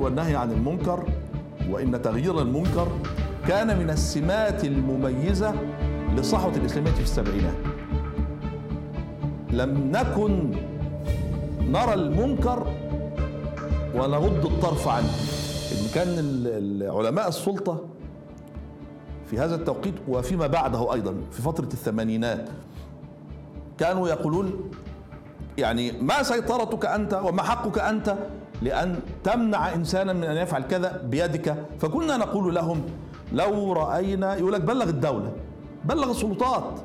والنهي عن المنكر وإن تغيير المنكر كان من السمات المميزة لصحوة الإسلامية في السبعينات. لم نكن نرى المنكر ونغض الطرف عنه. إن كان علماء السلطة في هذا التوقيت وفيما بعده أيضا في فترة الثمانينات كانوا يقولون يعني ما سيطرتك أنت وما حقك أنت لأن تمنع إنسانا من أن يفعل كذا بيدك. فكنا نقول لهم لو رأينا يقول لك بلغ الدولة بلغ السلطات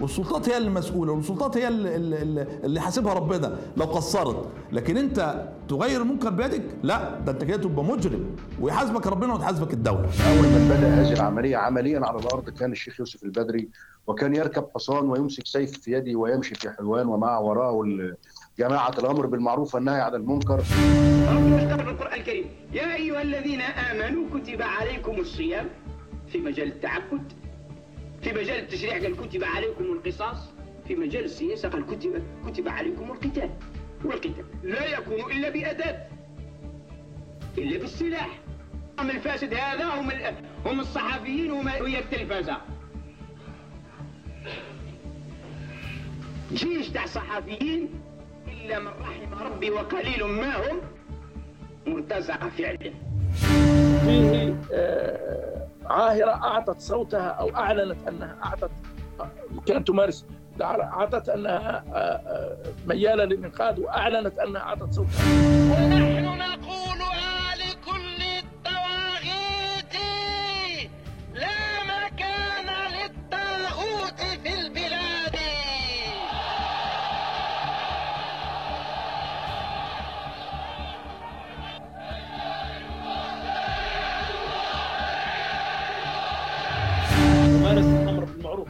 والسلطات هي المسؤولة والسلطات هي اللي, حاسبها ربنا. لو قصرت لكن أنت تغير المنكر بيدك؟ لا ده أنت كده تبقى مجرم ويحاسبك ربنا وتحاسبك الدولة. أول من بدأ هذه العملية عمليا على الأرض كان الشيخ يوسف البدري وكان يركب حصان ويمسك سيف في يده ويمشي في حلوان ومع وراءه جماعة الأمر بالمعروف والنهي عن المنكر. في القرآن الكريم. يا أيها الذين آمنوا كتب عليكم الصيام. في مجال التعبد في مجال التشريع قال كتب عليكم القصاص في مجال السياسة قال كتب كتب عليكم القتال والقتال. لا يكون إلا بأداة إلا بالسلاح. هم الفاسد هذا هم هم الصحفيين وهم هي التلفازة جيش تاع صحفيين إلا من رحم ربي وقليل ما هم مرتزقة فعلا فيه آه، عاهرة أعطت صوتها أو أعلنت أنها أعطت كانت تمارس أعطت أنها آه، آه، ميالة للإنقاذ وأعلنت أنها أعطت صوتها. ونحن نقول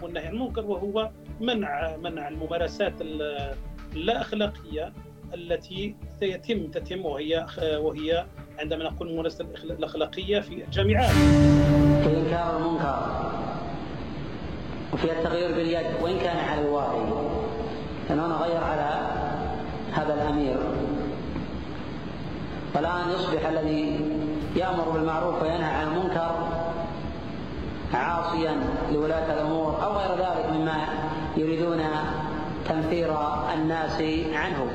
والنهي عن المنكر وهو منع منع الممارسات اللا اخلاقيه التي سيتم تتم وهي وهي عندما نقول الممارسه الأخلاقية في الجامعات. في انكار المنكر وفي التغيير باليد وإن كان على الواقع. لأنه غير على هذا الأمير. فالآن يصبح الذي يأمر بالمعروف وينهى عن المنكر عاصيا لولاة الأمور أو غير ذلك مما يريدون تنفير الناس عنه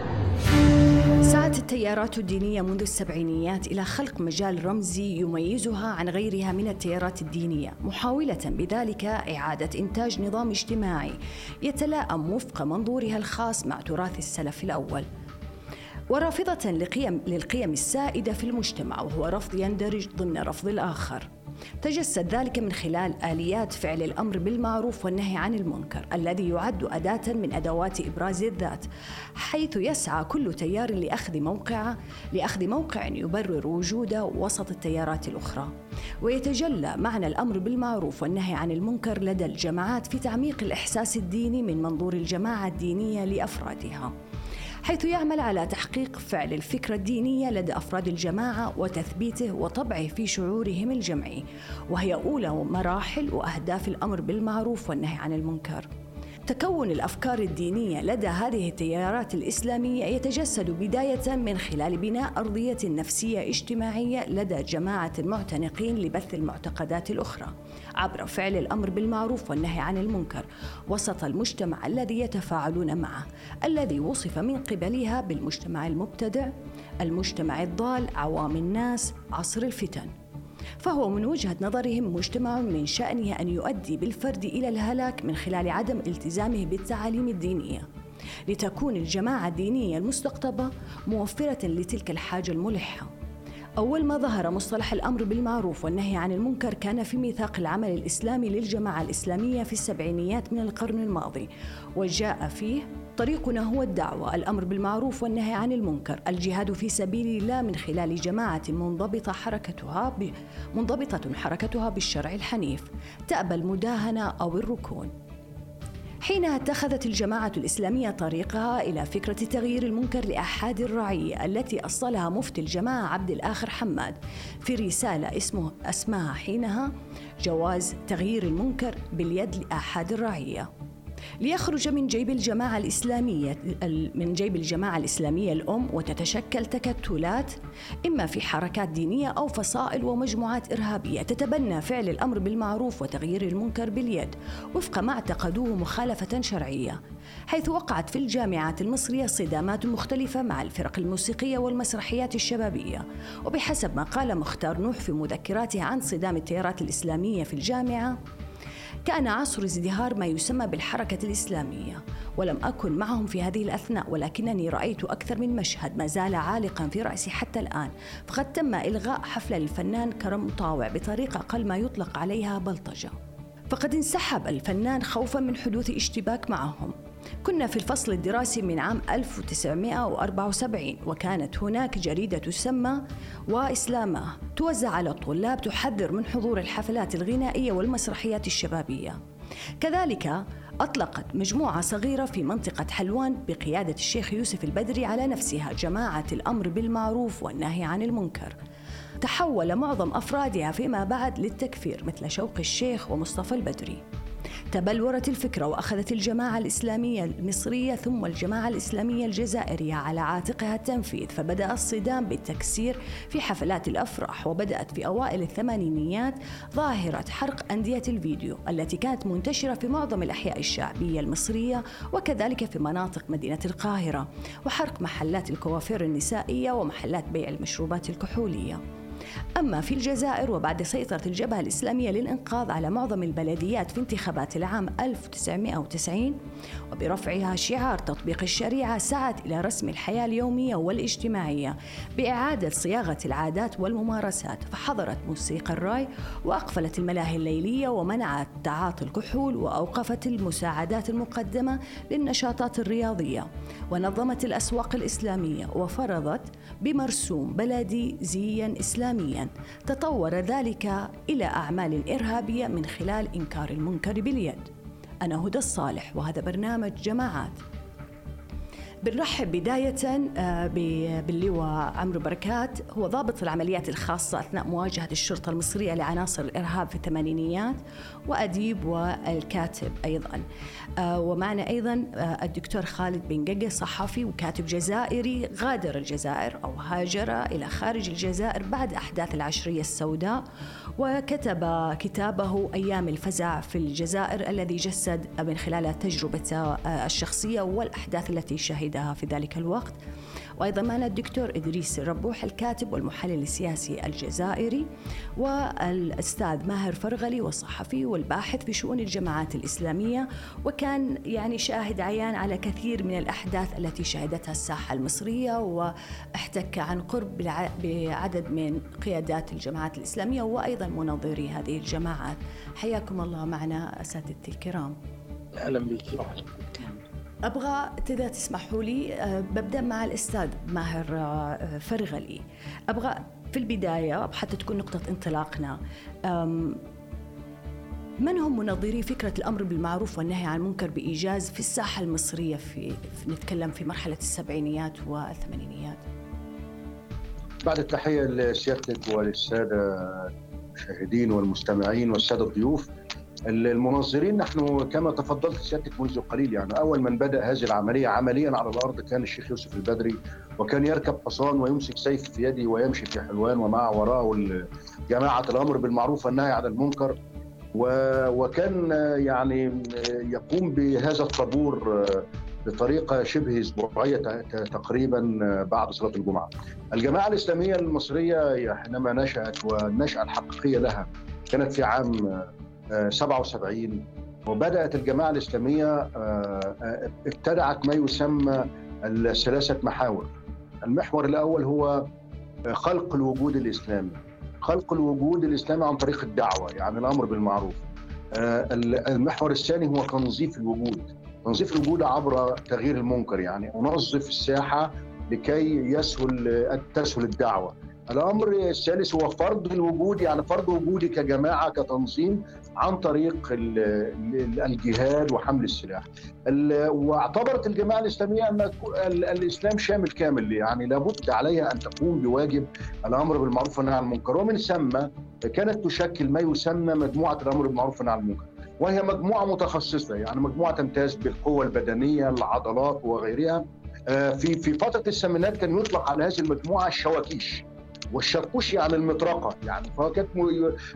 سعت التيارات الدينية منذ السبعينيات إلى خلق مجال رمزي يميزها عن غيرها من التيارات الدينية، محاولة بذلك إعادة إنتاج نظام اجتماعي يتلائم وفق منظورها الخاص مع تراث السلف الأول. ورافضة لقيم للقيم السائدة في المجتمع وهو رفض يندرج ضمن رفض الآخر. تجسد ذلك من خلال آليات فعل الأمر بالمعروف والنهي عن المنكر الذي يعد أداة من أدوات إبراز الذات حيث يسعى كل تيار لأخذ موقع لأخذ موقع يبرر وجوده وسط التيارات الأخرى. ويتجلى معنى الأمر بالمعروف والنهي عن المنكر لدى الجماعات في تعميق الإحساس الديني من منظور الجماعة الدينية لأفرادها. حيث يعمل على تحقيق فعل الفكرة الدينية لدى أفراد الجماعة وتثبيته وطبعه في شعورهم الجمعي وهي أولى مراحل وأهداف الأمر بالمعروف والنهي عن المنكر. تكون الأفكار الدينية لدى هذه التيارات الإسلامية يتجسد بداية من خلال بناء أرضية نفسية اجتماعية لدى جماعة المعتنقين لبث المعتقدات الأخرى عبر فعل الأمر بالمعروف والنهي عن المنكر وسط المجتمع الذي يتفاعلون معه الذي وصف من قبلها بالمجتمع المبتدع المجتمع الضال عوام الناس عصر الفتن. فهو من وجهة نظرهم مجتمع من شأنه أن يؤدي بالفرد إلى الهلاك من خلال عدم التزامه بالتعاليم الدينية. لتكون الجماعة الدينية المستقطبة موفرة لتلك الحاجة الملحة. أول ما ظهر مصطلح الأمر بالمعروف والنهي عن المنكر كان في ميثاق العمل الإسلامي للجماعة الإسلامية في السبعينيات من القرن الماضي وجاء فيه طريقنا هو الدعوة الأمر بالمعروف والنهي عن المنكر الجهاد في سبيل الله من خلال جماعة منضبطة حركتها ب... منضبطة حركتها بالشرع الحنيف تأبى المداهنة أو الركون. حينها اتخذت الجماعة الإسلامية طريقها إلى فكرة تغيير المنكر لأحاد الرعية التي أصلها مفتي الجماعة عبد الآخر حماد في رسالة اسمه اسمها حينها جواز تغيير المنكر باليد لأحاد الرعية. ليخرج من جيب الجماعة الإسلامية من جيب الجماعة الإسلامية الأم وتتشكل تكتلات إما في حركات دينية أو فصائل ومجموعات إرهابية تتبنى فعل الأمر بالمعروف وتغيير المنكر باليد وفق ما اعتقدوه مخالفة شرعية حيث وقعت في الجامعات المصرية صدامات مختلفة مع الفرق الموسيقية والمسرحيات الشبابية. وبحسب ما قال مختار نوح في مذكراته عن صدام التيارات الإسلامية في الجامعة كان عصر ازدهار ما يسمى بالحركة الإسلامية ولم أكن معهم في هذه الأثناء ولكنني رأيت أكثر من مشهد ما زال عالقا في رأسي حتى الآن. فقد تم إلغاء حفلة للفنان كرم مطاوع بطريقة أقل ما يطلق عليها بلطجة. فقد انسحب الفنان خوفا من حدوث اشتباك معهم. كنا في الفصل الدراسي من عام 1974 وكانت هناك جريدة تسمى وإسلامه توزع على الطلاب تحذر من حضور الحفلات الغنائية والمسرحيات الشبابية. كذلك أطلقت مجموعة صغيرة في منطقة حلوان بقيادة الشيخ يوسف البدري على نفسها جماعة الأمر بالمعروف والنهي عن المنكر. تحول معظم أفرادها فيما بعد للتكفير مثل شوق الشيخ ومصطفى البدري. تبلورت الفكرة وأخذت الجماعة الإسلامية المصرية ثم الجماعة الإسلامية الجزائرية على عاتقها التنفيذ فبدأ الصدام بالتكسير في حفلات الأفراح وبدأت في أوائل الثمانينيات ظاهرة حرق أندية الفيديو التي كانت منتشرة في معظم الأحياء الشعبية المصرية وكذلك في مناطق مدينة القاهرة وحرق محلات الكوافير النسائية ومحلات بيع المشروبات الكحولية. أما في الجزائر وبعد سيطرة الجبهة الإسلامية للإنقاذ على معظم البلديات في انتخابات العام 1990 وبرفعها شعار تطبيق الشريعة سعت إلى رسم الحياة اليومية والاجتماعية بإعادة صياغة العادات والممارسات فحضرت موسيقى الراي وأقفلت الملاهي الليلية ومنعت تعاطي الكحول وأوقفت المساعدات المقدمة للنشاطات الرياضية ونظمت الأسواق الإسلامية وفرضت بمرسوم بلدي زيا إسلاميا تطور ذلك إلى أعمال إرهابية من خلال إنكار المنكر باليد. أنا هدى الصالح وهذا برنامج جماعات. بنرحب بداية آه، باللواء عمرو بركات. هو ضابط العمليات الخاصة أثناء مواجهة الشرطة المصرية لعناصر الإرهاب في الثمانينيات. وأديب والكاتب أيضا. آه، ومعنا أيضا آه، الدكتور خالد بن ققة صحفي وكاتب جزائري غادر الجزائر أو هاجر إلى خارج الجزائر بعد أحداث العشرية السوداء وكتب كتابه أيام الفزع في الجزائر الذي جسد من خلال تجربته الشخصية والأحداث التي شهدها في ذلك الوقت. وأيضا معنا الدكتور إدريس الربوح الكاتب والمحلل السياسي الجزائري والأستاذ ماهر فرغلي والصحفي والباحث في شؤون الجماعات الإسلامية وكان يعني شاهد عيان على كثير من الأحداث التي شهدتها الساحة المصرية واحتك عن قرب بعدد من قيادات الجماعات الإسلامية وأيضا منظري هذه الجماعات حياكم الله معنا أساتذتي الكرام. أهلا بك. أبغى اذا تسمحوا لي آه، ببدأ مع الأستاذ ماهر آه، فرغلي. أبغى في البداية حتى تكون نقطة انطلاقنا من هم منظري فكرة الأمر بالمعروف والنهي عن المنكر بإيجاز في الساحة المصرية في, في نتكلم في مرحلة السبعينيات والثمانينيات؟ بعد التحية لسيادتك وللسادة المشاهدين والمستمعين والسادة الضيوف المنظرين نحن كما تفضلت سيادتك منذ قليل يعني أول من بدأ هذه العملية عمليا على الأرض كان الشيخ يوسف البدري وكان يركب حصان ويمسك سيف في يده ويمشي في حلوان ومع وراءه جماعة الأمر بالمعروف والنهي عن المنكر وكان يعني يقوم بهذا الطابور بطريقة شبه أسبوعية تقريبا بعد صلاة الجمعة. الجماعة الإسلامية المصرية حينما نشأت والنشاه الحقيقية لها كانت في عام 77 وبدأت الجماعة الإسلامية آه، ابتدعت ما يسمى الثلاثة محاور. المحور الأول هو خلق الوجود الإسلامي. خلق الوجود الإسلامي عن طريق الدعوة يعني الأمر بالمعروف. آه، المحور الثاني هو تنظيف الوجود. تنظيف الوجود عبر تغيير المنكر يعني أنظف الساحة لكي يسهل تسهل الدعوة. الأمر الثالث هو فرض الوجود يعني فرض وجودي كجماعة كتنظيم عن طريق الجهاد وحمل السلاح. واعتبرت الجماعة الإسلامية أن الإسلام شامل كامل يعني لابد عليها أن تقوم بواجب الأمر بالمعروف والنهي عن المنكر. ومن ثم كانت تشكل ما يسمى مجموعة الأمر بالمعروف والنهي عن المنكر. وهي مجموعة متخصصة يعني مجموعة تمتاز بالقوة البدنية العضلات وغيرها. آه، في في فترة الثمانينات كان يطلق على هذه المجموعة الشواكيش. والشاكوش يعني المطرقة. يعني فكانت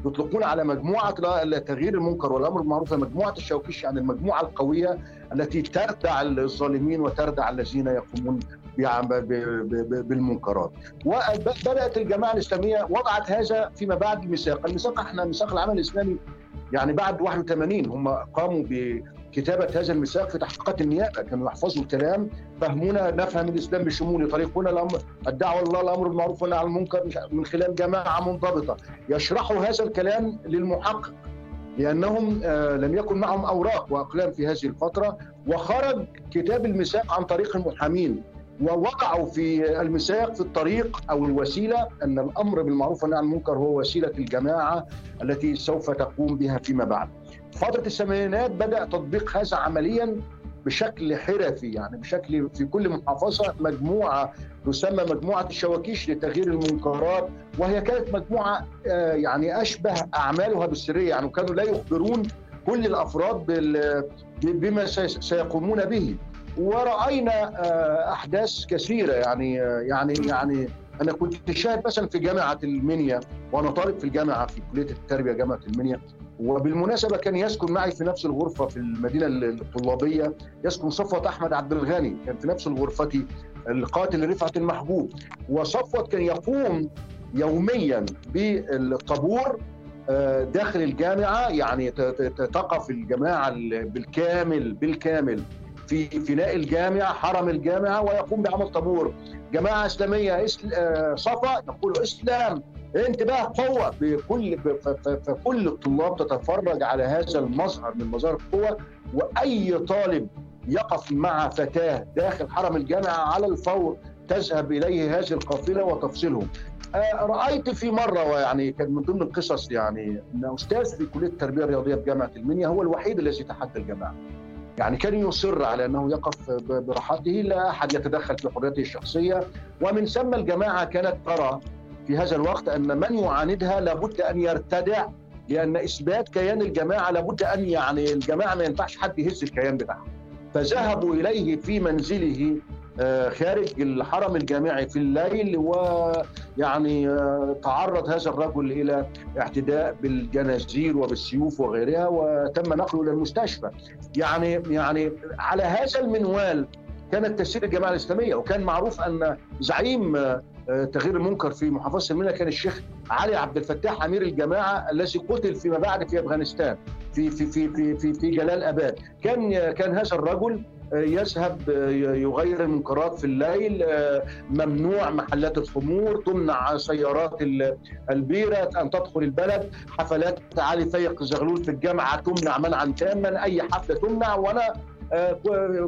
يطلقون على مجموعة تغيير المنكر والأمر بالمعروف مجموعة الشواكيش يعني المجموعة القوية التي تردع الظالمين وتردع الذين يقومون ب- ب- ب- بالمنكرات. وبدأت الجماعة الإسلامية وضعت هذا فيما بعد الميثاق، الميثاق إحنا ميثاق العمل الإسلامي يعني بعد 81 هم قاموا بكتابه هذا الميثاق في تحقيقات النيابة. كانوا يحفظوا الكلام فهمونا نفهم الإسلام بشموله طريقنا الامر الدعوة الله الأمر بالمعروف والنهي عن المنكر من خلال جماعة منضبطة. يشرحوا هذا الكلام للمحقق لأنهم آه، لم يكن معهم أوراق وأقلام في هذه الفترة. وخرج كتاب الميثاق عن طريق المحامين. ووضعوا في الميثاق في الطريق أو الوسيلة أن الأمر بالمعروف والنهي عن المنكر هو وسيلة الجماعة التي سوف تقوم بها فيما بعد. فترة الثمانينات بدأ تطبيق هذا عمليا بشكل حرفي يعني بشكل في كل محافظة مجموعة تسمى مجموعة الشواكيش لتغيير المنكرات وهي كانت مجموعة آه، يعني أشبه أعمالها بالسرية يعني كانوا لا يخبرون كل الأفراد بال- بما سي- سيقومون به. ورأينا آه، أحداث كثيرة يعني آه، يعني يعني أنا كنت شاهد مثلا في جامعة المنيا وأنا طالب في الجامعة في كلية التربية جامعة المنيا. وبالمناسبة كان يسكن معي في نفس الغرفة في المدينة الطلابية يسكن صفوت أحمد عبد الغني كان في نفس الغرفه القاتل رفعت المحبوب وصفوت كان يقوم يوميا بالطابور آه، داخل الجامعة يعني تقف الجماعة ال- بالكامل بالكامل في فناء الجامعة حرم الجامعة ويقوم بعمل طابور جماعة إسلامية. آه، صفا يقول إسلام انتباه قوة بكل ب- ف- ف- فكل الطلاب تتفرج على هذا المظهر من مظاهر القوة وأي طالب يقف مع فتاة داخل حرم الجامعة على الفور تذهب إليه هذه القافلة وتفصلهم. آه، رأيت في مرة ويعني كان من ضمن القصص يعني إن أستاذ في كلية التربية الرياضية بجامعه المنيا هو الوحيد الذي تحدى الجماعه. يعني كان يصر على أنه يقف براحته لا أحد يتدخل في حريته الشخصية ومن ثم الجماعة كانت ترى في هذا الوقت أن من يعاندها لابد أن يرتدع لأن إثبات كيان الجماعة لابد أن يعني الجماعة ما ينفعش حد يهز الكيان بتاعها. فذهبوا إليه في منزله آه، خارج الحرم الجامعي في الليل ويعني آه، تعرض هذا الرجل إلى اعتداء بالجنازير وبالسيوف وغيرها وتم نقله إلى المستشفى. يعني يعني على هذا المنوال كانت تسير الجماعة الإسلامية وكان معروف أن زعيم آه، تغيير المنكر في محافظة المنيا كان الشيخ علي عبد الفتاح أمير الجماعة الذي قتل فيما بعد في أفغانستان في في في في في, في جلال أباد. كان كان هذا الرجل آه، يذهب آه، يغير المنكرات في الليل آه، ممنوع محلات الخمور تمنع سيارات ال- البيرة أن تدخل البلد حفلات علي فيق زغلول في الجامعة تمنع منعا تاما أي حفلة تمنع وأنا آه،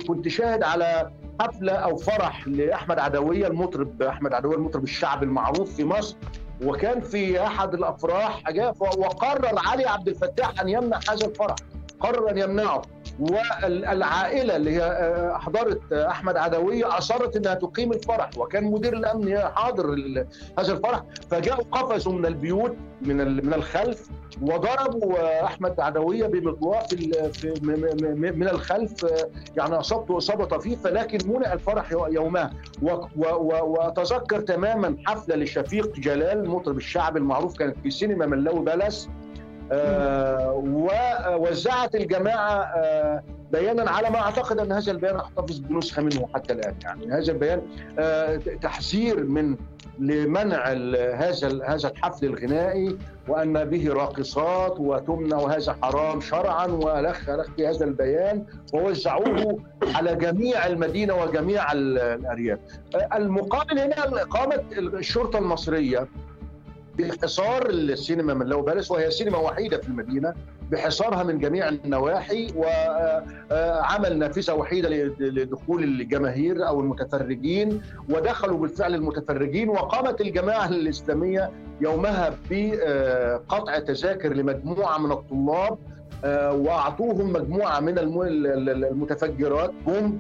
كنت شاهد على حفلة أو فرح لأحمد عدوية المطرب أحمد عدوية المطرب الشعبي المعروف في مصر وكان في أحد الأفراح جاء وقرر علي عبد الفتاح أن يمنع هذا الفرح قرر أن يمنعه. والعائلة اللي هي آه، أحضرت آه، أحمد عدوية أصرت أنها تقيم الفرح وكان مدير الأمن حاضر هذا الفرح فجاءوا قفزوا من البيوت من من الخلف وضربوا آه، أحمد عدويه م- من الخلف آه، يعني اصابته اصابه طفيفة لكن منع الفرح يو- يومها. وأتذكر تماما حفلة لشفيق جلال مطرب الشعب المعروف كانت في سينما ملاوي بلس. آه، ووزعت الجماعة آه، بيانا على ما أعتقد أن هذا البيان احتفظ بنسخة منه حتى الآن يعني هذا البيان آه، تحذير من لمنع هذا هذا الحفل الغنائي وأن به راقصات وتمنع وهذا حرام شرعا والخ ألخ في هذا البيان ووزعوه على جميع المدينة وجميع ال- الأرياف. آه، المقابل هنا قامت الشرطة المصرية بحصار السينما من لو باريس وهي سينما وحيدة في المدينة بحصارها من جميع النواحي وعمل نافذة وحيدة لدخول الجماهير أو المتفرجين ودخلوا بالفعل المتفرجين وقامت الجماعة الإسلامية يومها بقطع تذاكر لمجموعة من الطلاب آه، وأعطوهم مجموعة من الم- المتفجرات بوم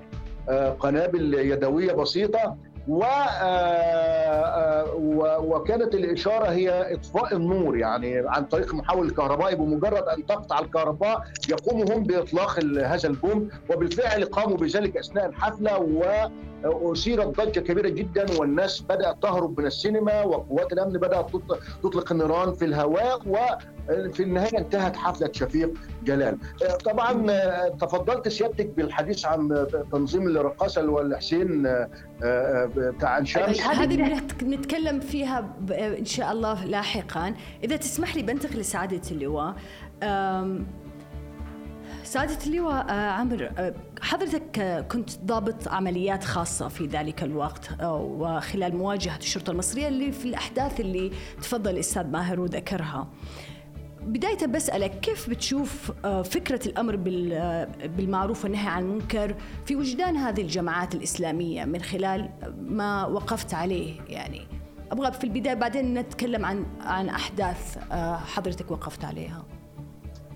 آه، قنابل يدوية بسيطة و آه، و- وكانت الإشارة هي إطفاء النور يعني عن طريق المحول الكهربائي بمجرد أن تقطع الكهرباء يقوموا هم باطلاق هذا البوم وبالفعل قاموا بذلك أثناء الحفلة واثيرت ضجه كبيرة جدا والناس بدات تهرب من السينما وقوات الأمن بدأت تط- تطلق النيران في الهواء وفي النهاية انتهت حفلة شفيق جلال. آه، طبعا آه، تفضلت سيادتك بالحديث عن تنظيم الرقاصه والحسين آه، بتاع عن شمس هذه بنتكلم فيها إن شاء الله لاحقا. إذا تسمح لي بنتقل لسعادة اللواء. أم، سعادة اللواء آه، عمرو آه، حضرتك آه، كنت ضابط عمليات خاصة في ذلك الوقت وخلال مواجهة الشرطة المصرية اللي في الأحداث اللي تفضل الأستاذ ماهر وذكرها. بداية بسألك كيف بتشوف فكرة الأمر بال- بالمعروف والنهي عن المنكر في وجدان هذه الجماعات الإسلامية من خلال ما وقفت عليه؟ يعني أبغى في البداية بعدين نتكلم عن عن أحداث حضرتك وقفت عليها.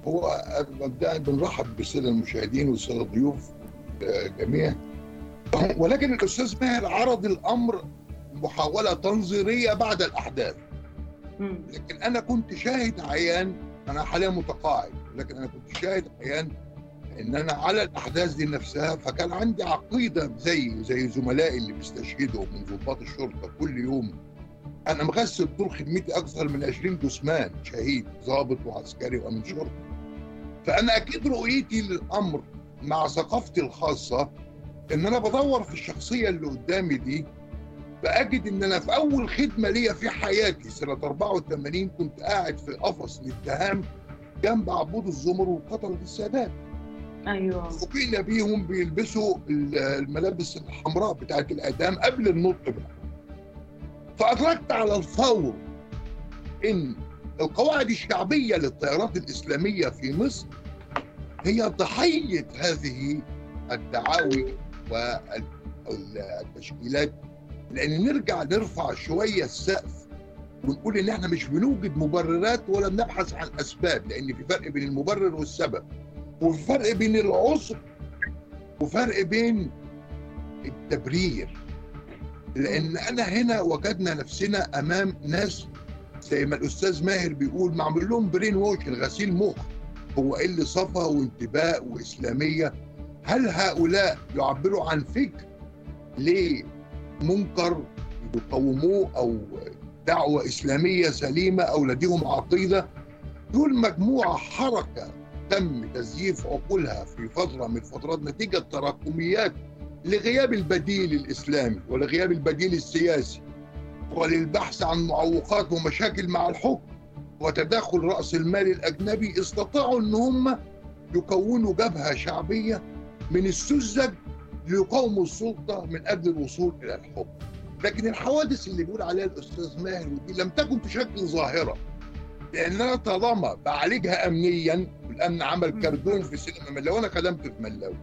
هو مبدئيا بنرحب بالساده المشاهدين والسادة الضيوف آه، جميع ولكن الأستاذ ماهر عرض الأمر محاولة تنظيرية بعد الأحداث. لكن أنا كنت شاهد عيان أنا حاليا متقاعد لكن أنا كنت شاهد عيان إن أنا على الأحداث دي نفسها فكان عندي عقيدة زي زي زملائي اللي بيستشهدوا من ضباط الشرطة كل يوم. أنا مغسل طول خدمتي أكثر من 20 جثمان شهيد ضابط وعسكري وامين شرطة. فأنا أكيد رؤيتي للأمر مع ثقافتي الخاصة إن أنا بدور في الشخصية اللي قدامي دي فأجد إن أنا في أول خدمة ليا في حياتي سنة 84 كنت قاعد في قفص الاتهام جنب عبود الزمر وقتله السادات. أيوه. فوجئنا بيهم بيلبسوا ال- الملابس الحمراء بتاعت الاعدام قبل النطق بقى. فأدركت على الفور إن القواعد الشعبية للطيارات الإسلامية في مصر هي ضحية هذه الدعاوي والتشكيلات. لأن نرجع نرفع شوية السقف ونقول إن إحنا مش بنوجد مبررات ولا بنبحث عن أسباب لأن في فرق بين المبرر والسبب. وفي فرق بين العذر وفرق بين التبرير. لأن أنا هنا وجدنا نفسنا أمام ناس زي ما الأستاذ ماهر بيقول معمول لهم برين ووش غسيل مخ هو إيه اللي صفا وانتباه وإسلامية. هل هؤلاء يعبروا عن فكر لمنكر يقوموه أو دعوة إسلامية سليمة أو لديهم عقيدة؟ دول مجموعة حركة تم تزييف عقولها في فترة من الفترات نتيجة تراكميات لغياب البديل الإسلامي ولغياب البديل السياسي. وللبحث عن معوقات ومشاكل مع الحكم وتدخل رأس المال الأجنبي استطاعوا إن هم يكونوا جبهة شعبية من السذج ليقاوموا السلطة من أجل الوصول إلى الحكم. لكن الحوادث اللي بيقول عليها الأستاذ ماهر ودي لم تكن تشكل ظاهرة لأن أنا طالما بعالجها امنيا والأمن عمل كردون في سينما ملاوي. أنا خدمت في ملاوي.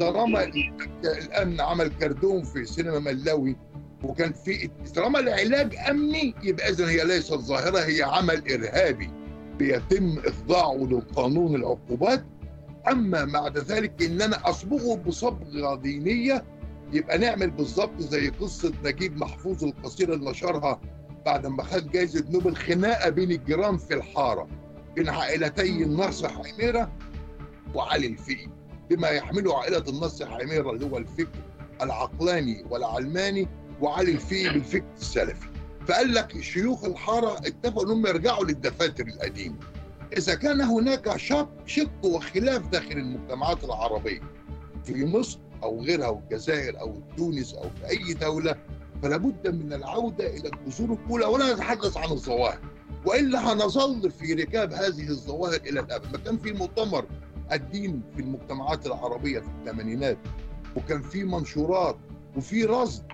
طالما الأمن عمل كردون في سينما ملاوي. وكان في طالما العلاج أمني يبقى اذا هي ليست ظاهرة هي عمل إرهابي بيتم اخضاعه للقانون العقوبات. أما بعد ذلك إن أنا أصبغه بصبغة دينية يبقى نعمل بالظبط زي قصة نجيب محفوظ القصيره اللي نشرها بعد ما خد جائزه نوبل خناقة بين الجيران في الحارة بين عائلتي الناصر حميرة وعلي الفقي بما يحمله عائلة الناصر حميرة اللي هو الفكر العقلاني والعلماني وعلي الفقي بالفكر السلفي فقال لك شيوخ الحارة اتفقوا إنهم يرجعوا للدفاتر القديمة. إذا كان هناك شق شق وخلاف داخل المجتمعات العربية في مصر أو غيرها والجزائر أو تونس أو في أي دولة فلا بد من العودة إلى الجذور الأولى ولا نتحدث عن الظواهر. وإلا هنظل في ركاب هذه الظواهر إلى الأبد. ما كان في مؤتمر الدين في المجتمعات العربية في الثمانينات وكان في منشورات وفي رصد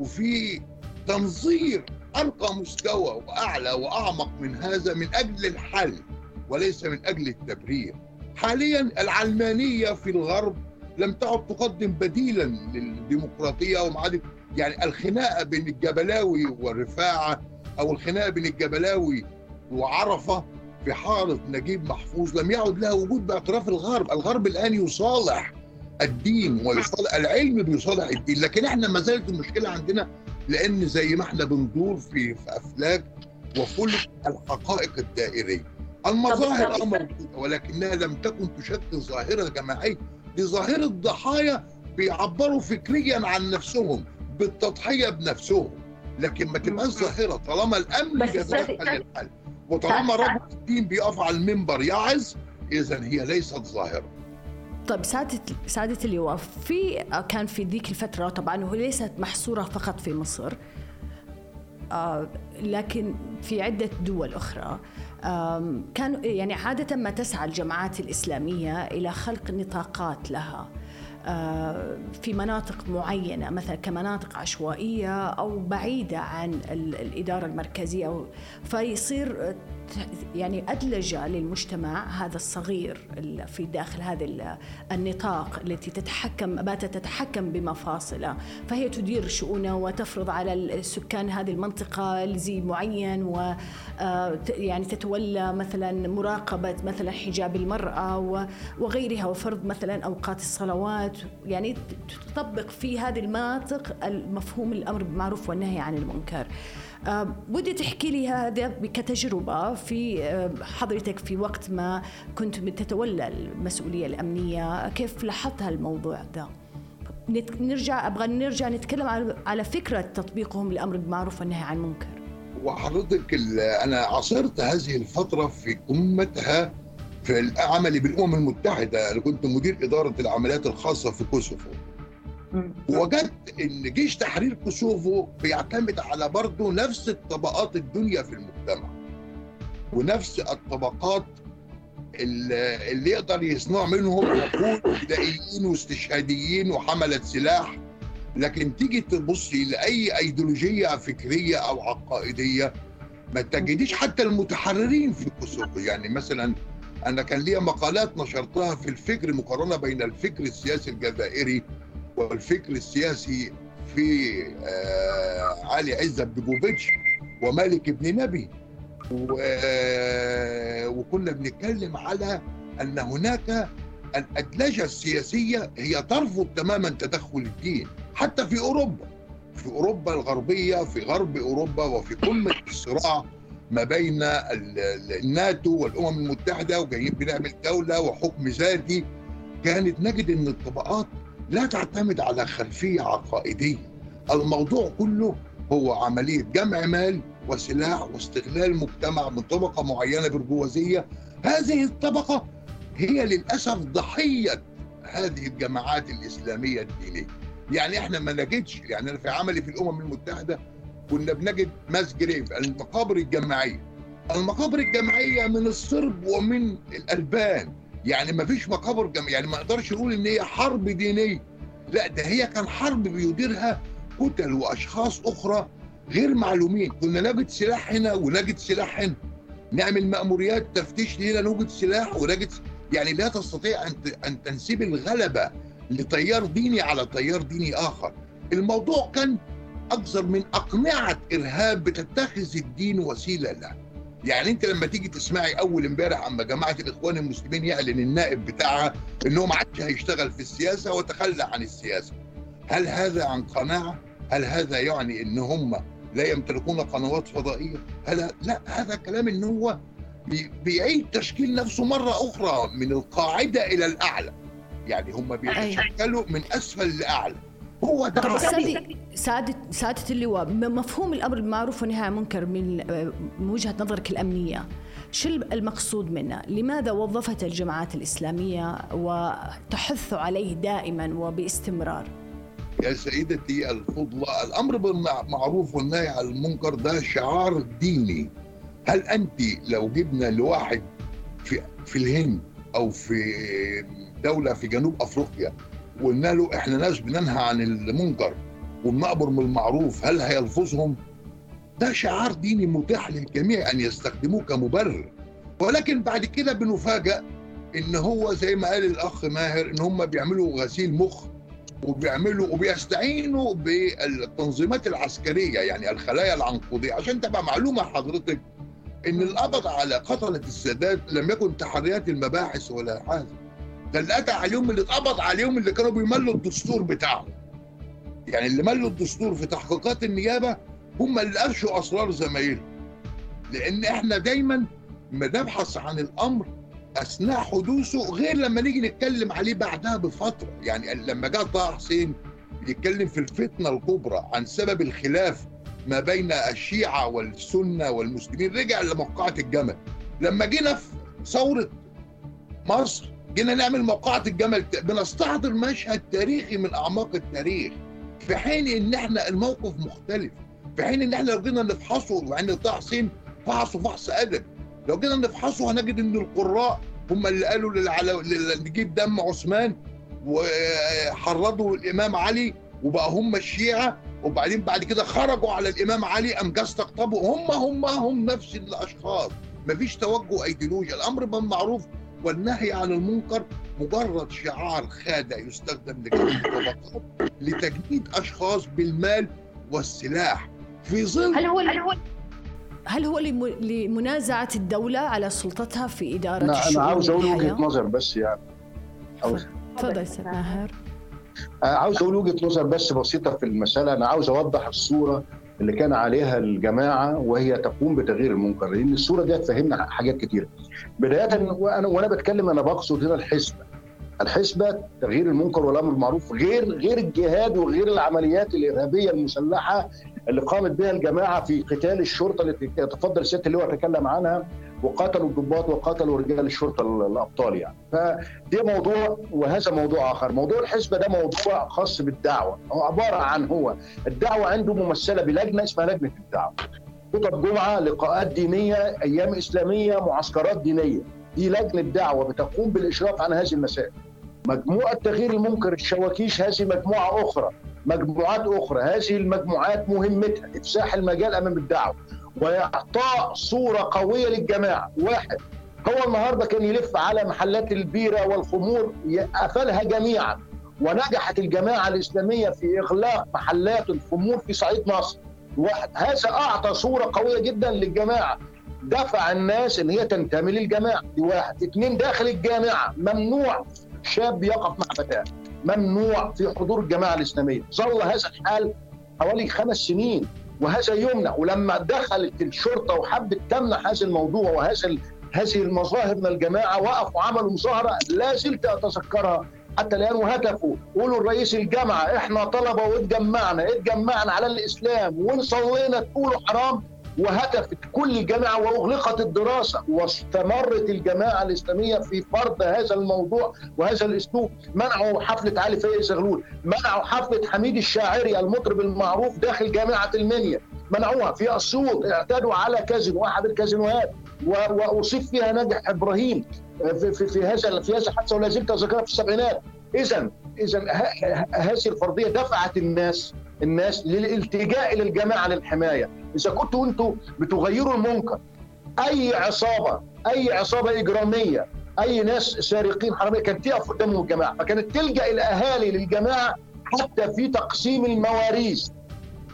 وفي تنظير ارقى مستوى وأعلى وأعمق من هذا من أجل الحل وليس من أجل التبرير. حاليا العلمانية في الغرب لم تعد تقدم بديلا للديمقراطية ومعاد يعني الخناقة بين الجبلاوي والرفاعة أو الخناقة بين الجبلاوي وعرفة في حارة نجيب محفوظ لم يعد لها وجود باعتراف الغرب، الغرب الآن يصالح الدين ويصالح العلم بيصالح الدين. لكن إحنا ما زالت المشكلة عندنا لأن زي ما إحنا بندور في في أفلاك وفلك الحقائق الدائرية. المظاهر أمر ولكنها لم تكن تشكل ظاهرة جماعية. دي ظاهرة ضحايا بيعبروا فكريا عن نفسهم بالتضحية بنفسهم. لكن ما تبقاش ظاهرة. طالما الأمن أستاذ- للحل وطالما رجل الدين بيقف على المنبر يعظ اذا هي ليست ظاهرة. طيب سادة سادة اللواء في كان في ذيك الفترة طبعا وهي ليست محصورة فقط في مصر آه لكن في عدة دول أخرى كان يعني عادة ما تسعى الجماعات الإسلامية إلى خلق نطاقات لها آه، في مناطق معينة مثلا كمناطق عشوائية أو بعيدة عن ال- الإدارة المركزية فيصير يعني أدلجة للمجتمع هذا الصغير ال- في داخل هذا ال- النطاق التي تتحكم باتت تتحكم بمفاصله. فهي تدير شؤونه وتفرض على السكان هذه المنطقة لزي معين و آه، يعني تتولى مثلا مراقبة مثلا حجاب المرأة وغيرها وفرض مثلا أوقات الصلوات. يعني تطبق في هذه المناطق المفهوم الأمر بالمعروف والنهي عن المنكر. ودي تحكي لي هذا كتجربة في حضرتك في وقت ما كنت تتولى المسؤولية الأمنية كيف لاحظت هالموضوع ده؟ نرجع أبغى نرجع نتكلم على فكرة تطبيقهم للأمر بالمعروف والنهي عن المنكر. وحضرتك أنا عاصرت هذه الفترة في قمتها في العمل بالأمم المتحدة أنا كنت مدير إدارة العمليات الخاصة في كوسوفو. وجدت إن جيش تحرير كوسوفو بيعتمد على برضه نفس الطبقات الدنيا في المجتمع. ونفس الطبقات اللي يقدر يصنع منهم وقود بدائيين واستشهاديين وحملة سلاح. لكن تيجي تبصي لأي أيديولوجية فكرية أو عقائدية ما تجديش حتى المتحررين في كوسوفو. يعني مثلا أنا كان ليا مقالات نشرتها في الفكر مقارنة بين الفكر السياسي الجزائري والفكر السياسي في آه علي عزت بيجوفيتش ومالك بن نبي. آه، وكنا بنتكلم على أن هناك الأدلجة السياسية هي ترفض تماما تدخل الدين حتى في أوروبا. في أوروبا الغربية في غرب أوروبا وفي قمة الصراع ما بين ال- ال- الناتو والأمم المتحدة وجايين بنعمل دولة وحكم ذاتي. كانت نجد ان الطبقات لا تعتمد على خلفية عقائدية. الموضوع كله هو عملية جمع مال وسلاح واستغلال مجتمع من طبقة معينة برجوازية. هذه الطبقة هي للأسف ضحية هذه الجماعات الإسلامية الدينية. يعني إحنا ما نجدش يعني أنا في عملي في الأمم المتحدة كنا بنجد ماس جريف المقابر الجماعية. المقابر الجماعية من الصرب ومن الألبان. يعني ما فيش مقابر جماعيه يعني ما نقدرش نقول إن هي حرب دينية. لا ده هي كان حرب بيديرها كتل وأشخاص أخرى غير معلومين. كنا نجد سلاح هنا ونجد سلاح هنا. نعمل مأموريات تفتيش هنا نوجد سلاح ونجد يعني لا تستطيع أن أن تنسب الغلبة لتيار ديني على تيار ديني آخر. الموضوع كان أكثر من أقنعة إرهاب بتتخذ الدين وسيلة له. يعني انت لما تيجي تسمعي اول امبارح اما جماعة الاخوان المسلمين يعلن النائب بتاعها انه ما عادش هيشتغل في السياسة وتخلى عن السياسة. هل هذا عن قناعة؟ هل هذا يعني ان هم لا يمتلكون قنوات فضائية؟ هل لا هذا كلام ان هو بي- بيعيد تشكيل نفسه مرة أخرى من القاعدة إلى الأعلى. يعني هم بيتشكلوا من أسفل لأعلى. هو ده عقل. سادة اللواء مفهوم الأمر بالمعروف والنهي عن المنكر من آه، من وجهة نظرك الأمنية شو المقصود منه؟ لماذا وظفت الجماعات الإسلامية وتحث عليه دائما وباستمرار؟ يا سيدتي الفضلى الأمر بالمعروف والنهي عن المنكر ده شعار ديني هل أنت لو جبنا لواحد في في الهند أو في دولة في جنوب أفريقيا وقلنا له إحنا ناس بننهى عن المنكر وبنأمر بالمعروف هل هيلفظهم؟ ده شعار ديني متاح للجميع أن يستخدموه كمبرر. ولكن بعد كده بنفاجأ إن هو زي ما قال الأخ ماهر إن هم بيعملوا غسيل مخ وبيعملوا وبيستعينوا بالتنظيمات العسكرية يعني الخلايا العنقودية. عشان تبقى معلومة حضرتك إن القبض على قتلة السادات لم يكن تحريات المباحث ولا حاجة. ده اللي قطع عليهم اللي اتقبض عليهم اللي كانوا بيملوا الدستور بتاعهم. يعني اللي ملوا الدستور في تحقيقات النيابة هم اللي قرشوا أسرار زمايلهم. لأن إحنا دايما ما نبحث عن الأمر أثناء حدوثه غير لما نيجي نتكلم عليه بعدها بفترة. يعني لما جاء طه حسين يتكلم في الفتنة الكبرى عن سبب الخلاف ما بين الشيعة والسنة والمسلمين رجع لموقعة الجمل. لما جينا في ثورة مصر جينا نعمل موقعة الجمل بنستحضر مشهد تاريخي من أعماق التاريخ. في حين إن إحنا الموقف مختلف في حين إن إحنا لو جينا نفحصه إن طه حسين فحصه فحص أدب. لو جينا نفحصه هنجد إن القراء هم اللي قالوا للعلو... لل- نجيب دم عثمان وحرضوا الإمام علي وبقى هم الشيعة وبعدين بعد كده خرجوا على الإمام علي أم جاز هم هم هم نفس الأشخاص. مفيش توجه أيديولوجي. الأمر بالمعروف والنهي عن المنكر مجرد شعار خادع يستخدم طبقات لتجنيد أشخاص بالمال والسلاح. في ظل هل هو هل هو هل هو لم- لمنازعة الدولة على سلطتها في إدارة أنا الشؤون عاوز أقول والحياة؟ وجهه نظر بس يعني. عاوز تفضل أستاذ ماهر. عاوز أقول وجهة نظر بس بسيطة في المسألة. أنا عاوز أوضح الصورة اللي كان عليها الجماعة وهي تقوم بتغيير المنكر لأن الصورة دي هتفهمنا حاجات كتير بداية وأنا وأنا بتكلم أنا بقصد هنا الحسبه الحسبة تغيير المنكر والأمر بالمعروف غير غير الجهاد وغير العمليات الإرهابية المسلحة اللي قامت بها الجماعة في قتال الشرطة التي تفضل الست اللي هو تكلم عنها وقتلوا الضباط وقتلوا رجال الشرطة ال- الأبطال يعني. فدي موضوع وهذا موضوع آخر. موضوع الحسبة ده موضوع خاص بالدعوة. هو عبارة عن هو الدعوة عنده ممثلة بلجنة اسمها لجنة الدعوة. خطب جمعة لقاءات دينية أيام إسلامية معسكرات دينية. دي لجنة دعوة بتقوم بالإشراف عن هذه المسائل. مجموعة تغيير المنكر الشواكيش هذه مجموعة أخرى مجموعات أخرى. هذه المجموعات مهمتها إفساح المجال أمام الدعوة وإعطاء صورة قوية للجماعة. واحد هو النهارده كان يلف على محلات البيرة والخمور قفلها جميعا ونجحت الجماعة الإسلامية في إغلاق محلات الخمور في صعيد مصر واحد هذا أعطى صورة قوية جدا للجماعة. دفع الناس إن هي تنتمي للجماعة. دي واحد اثنين داخل الجامعة ممنوع شاب يقف مع فتاة. ممنوع في حضور الجماعة الإسلامية. ظل هذا الحال حوالي خمس سنين وهذا يمنع. ولما دخلت الشرطة وحبت تمنع هذا الموضوع وهذا هذه المظاهر من الجماعة وقفوا عملوا مظاهرة لا زلت أتذكرها حتى الآن. وهتفوا. قولوا لرئيس الجامعة إحنا طلبة واتجمعنا اتجمعنا على الإسلام وان صلينا تقولوا حرام. وهتفت كل الجامعة وأغلقت الدراسة واستمرت الجماعة الإسلامية في فرض هذا الموضوع وهذا الأسلوب. منعوا حفلة علي فايز زغلول منعوا حفلة حميد الشاعري المطرب المعروف داخل جامعة المنيا. منعوها في اسيوط اعتادوا على كازينو احد الكازينوهات. و- وأصيب فيها ناجح إبراهيم في, في, في هذا في هذا الحادثة ولا زلت اذكرها في السبعينات. ه- ه- هذه الفرضية دفعت الناس الناس للالتجاء إلى الجماعة للحمايه إذا كنتوا أنتوا بتغيروا المنكر أي عصابة أي عصابة إجرامية أي ناس سارقين حرامية كانت تقف قدامهم الجماعة. فكانت تلجأ الاهالي للجماعة حتى في تقسيم المواريث.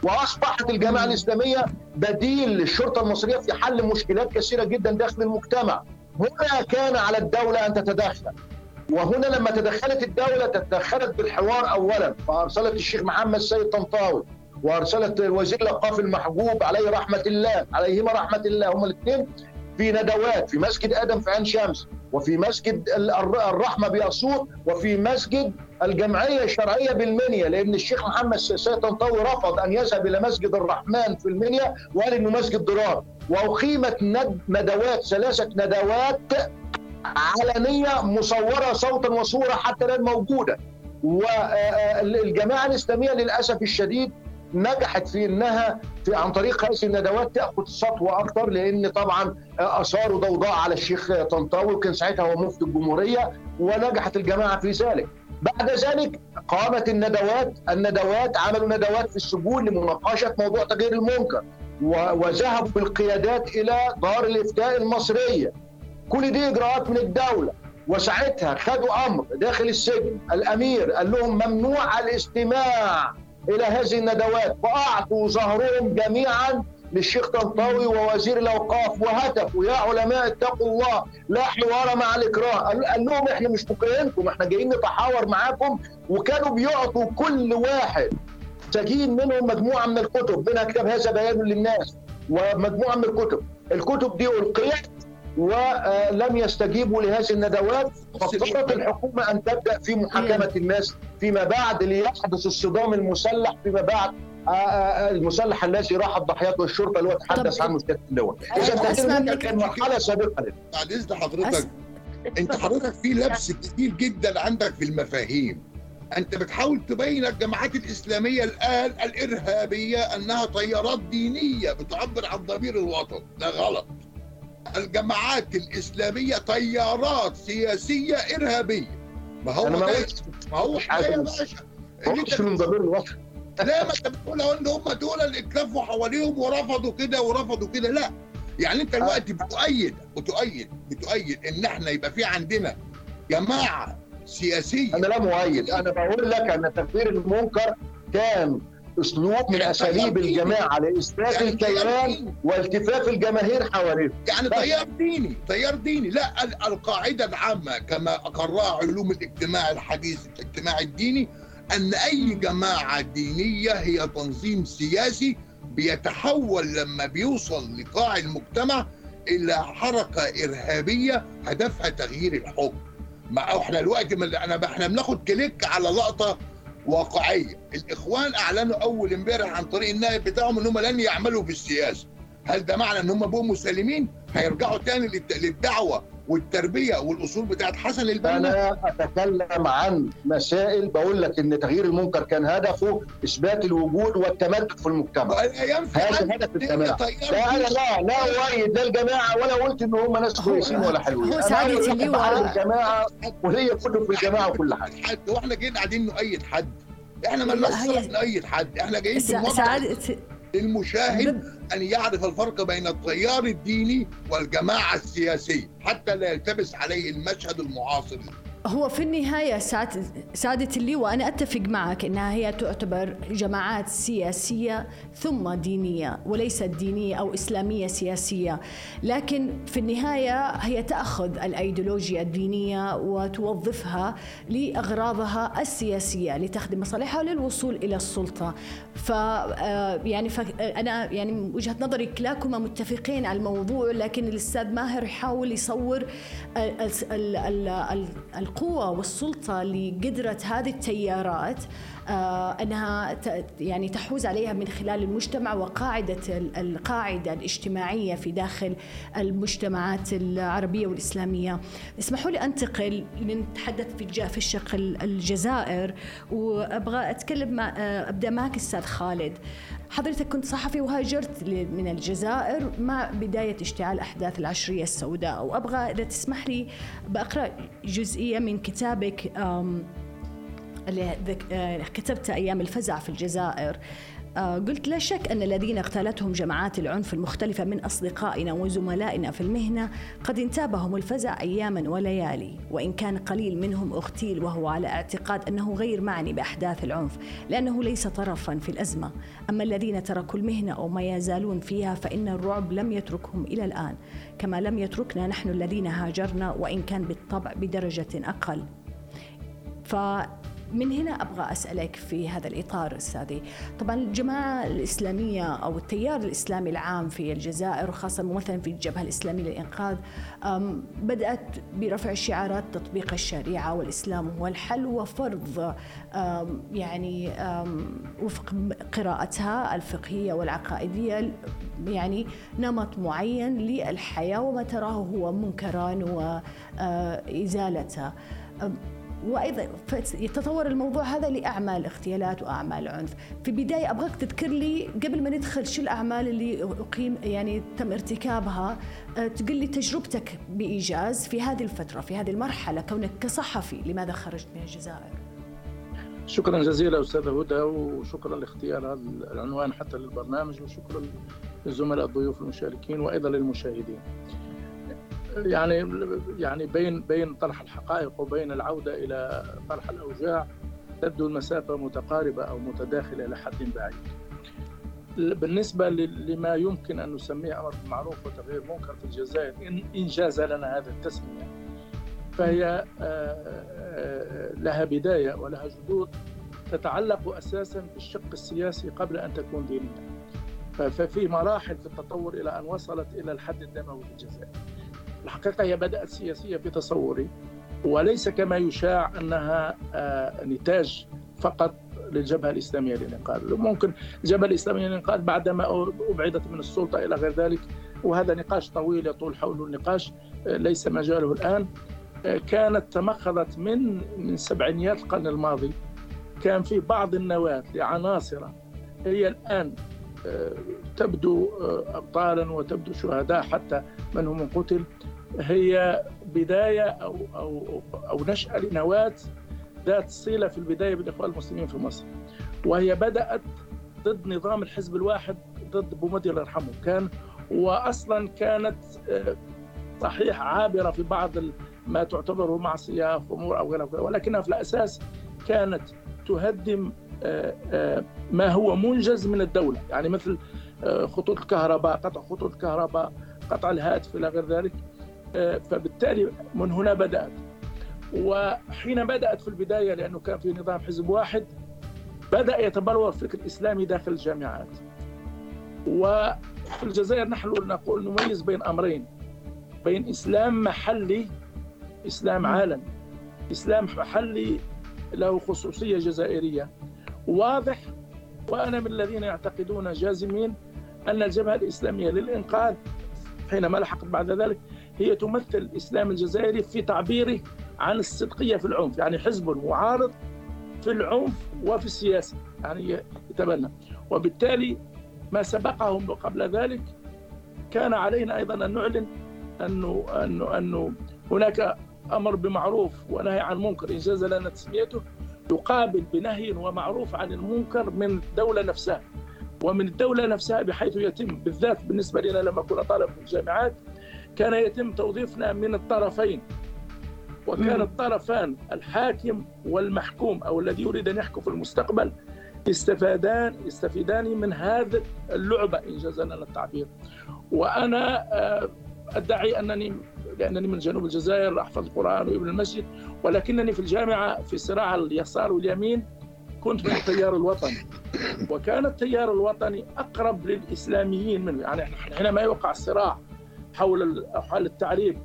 وأصبحت الجماعة الإسلامية بديل للشرطة المصرية في حل مشكلات كثيرة جدا داخل المجتمع. هنا كان على الدولة أن تتدخل. وهنا لما تدخلت الدولة تدخلت بالحوار اولا فأرسلت الشيخ محمد سيد طنطاوي وأرسلت وزير الأوقاف المحجوب عليه رحمة الله عليهما رحمة الله هما الاثنين في ندوات في مسجد آدم في عين شمس وفي مسجد ال- الر- الرحمة باسيوط وفي مسجد الجمعية الشرعية بالمنيا لأن الشيخ محمد سيد طنطاوي رفض أن يذهب إلى مسجد الرحمن في المنيا وقال إنه مسجد ضرار وأقيمت ند- ندوات ثلاثة ندوات علنيه مصورة صوتا وصوره حتى الآن موجودة والجماعه الاسلاميه للأسف الشديد نجحت في إنها في عن طريق هذه الندوات تأخذ سطوة أكثر لأن طبعا اثاروا ضوضاء على الشيخ طنطاوي وكان ساعتها هو مفتي الجمهورية ونجحت الجماعة في ذلك. بعد ذلك قامت الندوات الندوات عملوا ندوات في السجون لمناقشة موضوع تغيير المنكر وذهبوا بالقيادات إلى دار الإفتاء المصرية. كل دي إجراءات من الدولة. وساعتها خدوا أمر داخل السجن. الأمير قال لهم ممنوع الاستماع إلى هذه الندوات. وأعطوا ظهرهم جميعا للشيخ طنطاوي ووزير الأوقاف وهتفوا. يا علماء اتقوا الله. لا حوار مع الإكراه. قال قال لهم إحنا مش مكرهينكم. إحنا جايين نتحاور معاكم. وكانوا بيعطوا كل واحد سجين منهم مجموعة من الكتب. منها كتاب هذا بيان للناس. ومجموعة من الكتب. الكتب دي ألقيت. ولم يستجيبوا لهذه الندوات فاضطرت الحكومة أن تبدأ في محاكمة الناس فيما بعد ليحدث الصدام المسلح فيما بعد. آه، آه، المسلح الذي راح الضحيات والشرطة اللي هو تحدث عنه سياده اللواء إذا أسمع تقريباً منك- كان مرحله سابقة لنا. بعد اذن حضرتك أس- أنت حضرتك في لبس كتير جدا عندك في المفاهيم. أنت بتحاول تبين الجماعات الإسلامية الآن الإرهابية أنها تيارات دينية بتعبر عن ضمير الوطن. ده غلط. الجماعات الإسلامية تيارات سياسية إرهابية. ما هو أنا ما ما هو يا. باشا. أنت من ضمير الوطن لا ما أنت بتقول إن هم دول اللي اتلفوا حواليهم ورفضوا كده ورفضوا كده. لا. يعني أنت دلوقتي بتؤيد بتؤيد بتؤيد إن إحنا يبقى في عندنا جماعة سياسية. أنا لا مؤيد. أنا بقول لك أن تكفير المنكر كان أسلوب من أساليب الجماعة لاثبات يعني الكيان. والتفاف الجماهير حواليه يعني. تيار ديني تيار ديني لا ال- القاعدة العامة كما اقرها علوم الاجتماع الحديث الاجتماع الديني أن أي جماعة دينية هي تنظيم سياسي بيتحول لما بيوصل لقاع المجتمع إلى حركة إرهابية هدفها تغيير الحكم ما إحنا أنا إحنا بناخد كليك على لقطة واقعية. الإخوان أعلنوا أول امبارح عن طريق النائب بتاعهم إن هم لن يعملوا في السياسة. هل ده معنى إن هم بقوا مسالمين هيرجعوا تاني للدعوة. والتربيه والاصول بتاعت حسن البنا أنا اتكلم عن مسائل بقول لك ان تغيير المنكر كان هدفه اثبات الوجود والتمدد في المجتمع هذا هدف الجماعه لا أنا. لا لا اؤيد لا الجماعه ولا قلت ان هم ناس كويسين ولا حلوين هو أحد الجماعه وهي كتب في الجماعه وكل حاجة حد وإحنا جايين قاعدين نؤيد حد إحنا ما لناش نؤيد حد إحنا جايين في سع- الموضوع سعادة للمشاهد أن يعرف الفرق بين التيار الديني والجماعة السياسية حتى لا يلتبس عليه المشهد المعاصر. هو في النهاية سعادة, سعادة اللواء أنا أتفق معك أنها هي تعتبر جماعات سياسية ثم دينية وليست دينية أو إسلامية سياسية. لكن في النهاية هي تأخذ الأيديولوجيا الدينية وتوظفها لأغراضها السياسية لتخدم مصالحها للوصول إلى السلطة. ف آه، يعني ف أنا يعني وجهة نظري كلاكما متفقين على الموضوع لكن الأستاذ ماهر يحاول يصور ال- ال- ال- القوة والسلطة لقدرة هذه التيارات آه، أنها ت- يعني تحوز عليها من خلال المجتمع وقاعدة ال- القاعدة الاجتماعية في داخل المجتمعات العربية والإسلامية. اسمحوا لي أنتقل لنتحدث في في الشق ال- الجزائر وأبغى أتكلم مع آه، أبدأ معك أستاذ خالد. حضرتك كنت صحفي وهاجرت من الجزائر مع بداية اشتعال أحداث العشرية السوداء وأبغى إذا تسمح لي بقرأ جزئية من كتابك اللي آه، كتبت أيام الفزع في الجزائر. آه، قلت لا شك أن الذين اغتالتهم جماعات العنف المختلفة من أصدقائنا وزملائنا في المهنة قد انتابهم الفزع أياما وليالي وإن كان قليل منهم أغتيل وهو على اعتقاد أنه غير معني بأحداث العنف لأنه ليس طرفا في الأزمة. أما الذين تركوا المهنة أو ما يزالون فيها فإن الرعب لم يتركهم إلى الآن. كما لم يتركنا نحن الذين هاجرنا وإن كان بالطبع بدرجة أقل. فمن هنا أبغى أسألك في هذا الإطار أستاذي، طبعا الجماعة الإسلامية أو التيار الإسلامي العام في الجزائر وخاصة مثلا في الجبهة الإسلامية للإنقاذ بدأت برفع شعارات تطبيق الشريعة والإسلام هو الحل وفرض أم، يعني أم، وفق قراءتها الفقهية والعقائدية يعني نمط معين للحياة وما تراه هو منكرا وازالته. وأيضا يتطور الموضوع هذا لأعمال اغتيالات وأعمال عنف، في البداية أبغاك تذكر لي قبل ما ندخل شو الأعمال اللي اقيم يعني تم ارتكابها، أه، تقول لي تجربتك بإيجاز في هذه الفترة في هذه المرحلة كونك كصحفي لماذا خرجت من الجزائر؟ شكرا جزيلا أستاذة هدى وشكرا لاختيار هذا العنوان حتى للبرنامج وشكرا للزملاء الضيوف المشاركين وأيضا للمشاهدين. يعني يعني بين بين طرح الحقائق وبين العودة إلى طرح الأوجاع تبدو المسافة متقاربة أو متداخلة إلى حد بعيد. بالنسبة لما يمكن أن نسميه أمر بالمعروف وتغيير منكر في الجزائر إن جاز لنا هذا التسمية. فهي لها بداية ولها جذور تتعلق أساسا بالشق السياسي قبل أن تكون دينية. ففي مراحل في التطور إلى أن وصلت إلى الحد الدموي في الجزائر. الحقيقة هي بدأت سياسية في تصوري وليس كما يشاع أنها نتاج فقط للجبهة الإسلامية للإنقاذ. ممكن الجبهة الإسلامية للإنقاذ بعدما أبعدت من السلطة إلى غير ذلك وهذا نقاش طويل يطول حوله النقاش ليس مجاله الآن. كانت تمخضت من من سبعينيات القرن الماضي. كان في بعض النواة لعناصر هي الآن تبدو أبطالا وتبدو شهداء حتى من هم قتل. هي بداية أو أو أو نشأة لنواة ذات صلة في البداية بالإخوان المسلمين في مصر. وهي بدأت ضد نظام الحزب الواحد ضد بومدي الله يرحمه. كان وأصلا كانت صحيح عابرة في بعض ما تعتبره معصية في أمور أو غيرها ولكنها في الأساس كانت تهدم ما هو منجز من الدولة. يعني مثل خطوط الكهرباء قطع خطوط الكهرباء قطع الهاتف إلى غير ذلك. فبالتالي من هنا بدأت. وحين بدأت في البداية لأنه كان في نظام حزب واحد بدأ يتبلور فكر إسلامي داخل الجامعات. وفي الجزائر نحن نقول نميز بين أمرين بين إسلام محلي إسلام عالمي إسلام محلي له خصوصية جزائرية. واضح وأنا من الذين يعتقدون جازمين أن الجبهة الإسلامية للإنقاذ حينما لحقت بعد ذلك هي تمثل الإسلام الجزائري في تعبيره عن الصدقية في العنف يعني حزب معارض في العنف وفي السياسة يعني يتبنى. وبالتالي ما سبقهم قبل ذلك كان علينا أيضا أن نعلن أنه, أنه, أنه هناك أمر بمعروف ونهي عن منكر إن جاز لنا تسميته يقابل بنهي ومعروف عن المنكر من الدولة نفسها ومن الدولة نفسها بحيث يتم بالذات بالنسبة لنا لما كنا طالب في الجامعات كان يتم توظيفنا من الطرفين. وكان الطرفان الحاكم والمحكوم أو الذي يريد أن يحكم في المستقبل يستفادان يستفيدان من هذه اللعبة إن جاز لنا التعبير. وأنا أدعي أنني لأنني من جنوب الجزائر أحفظ القرآن وابن المسجد ولكنني في الجامعة في صراع اليسار واليمين كنت من التيار الوطني. وكان التيار الوطني أقرب للإسلاميين منه يعني حينما يوقع الصراع حول حول التعريف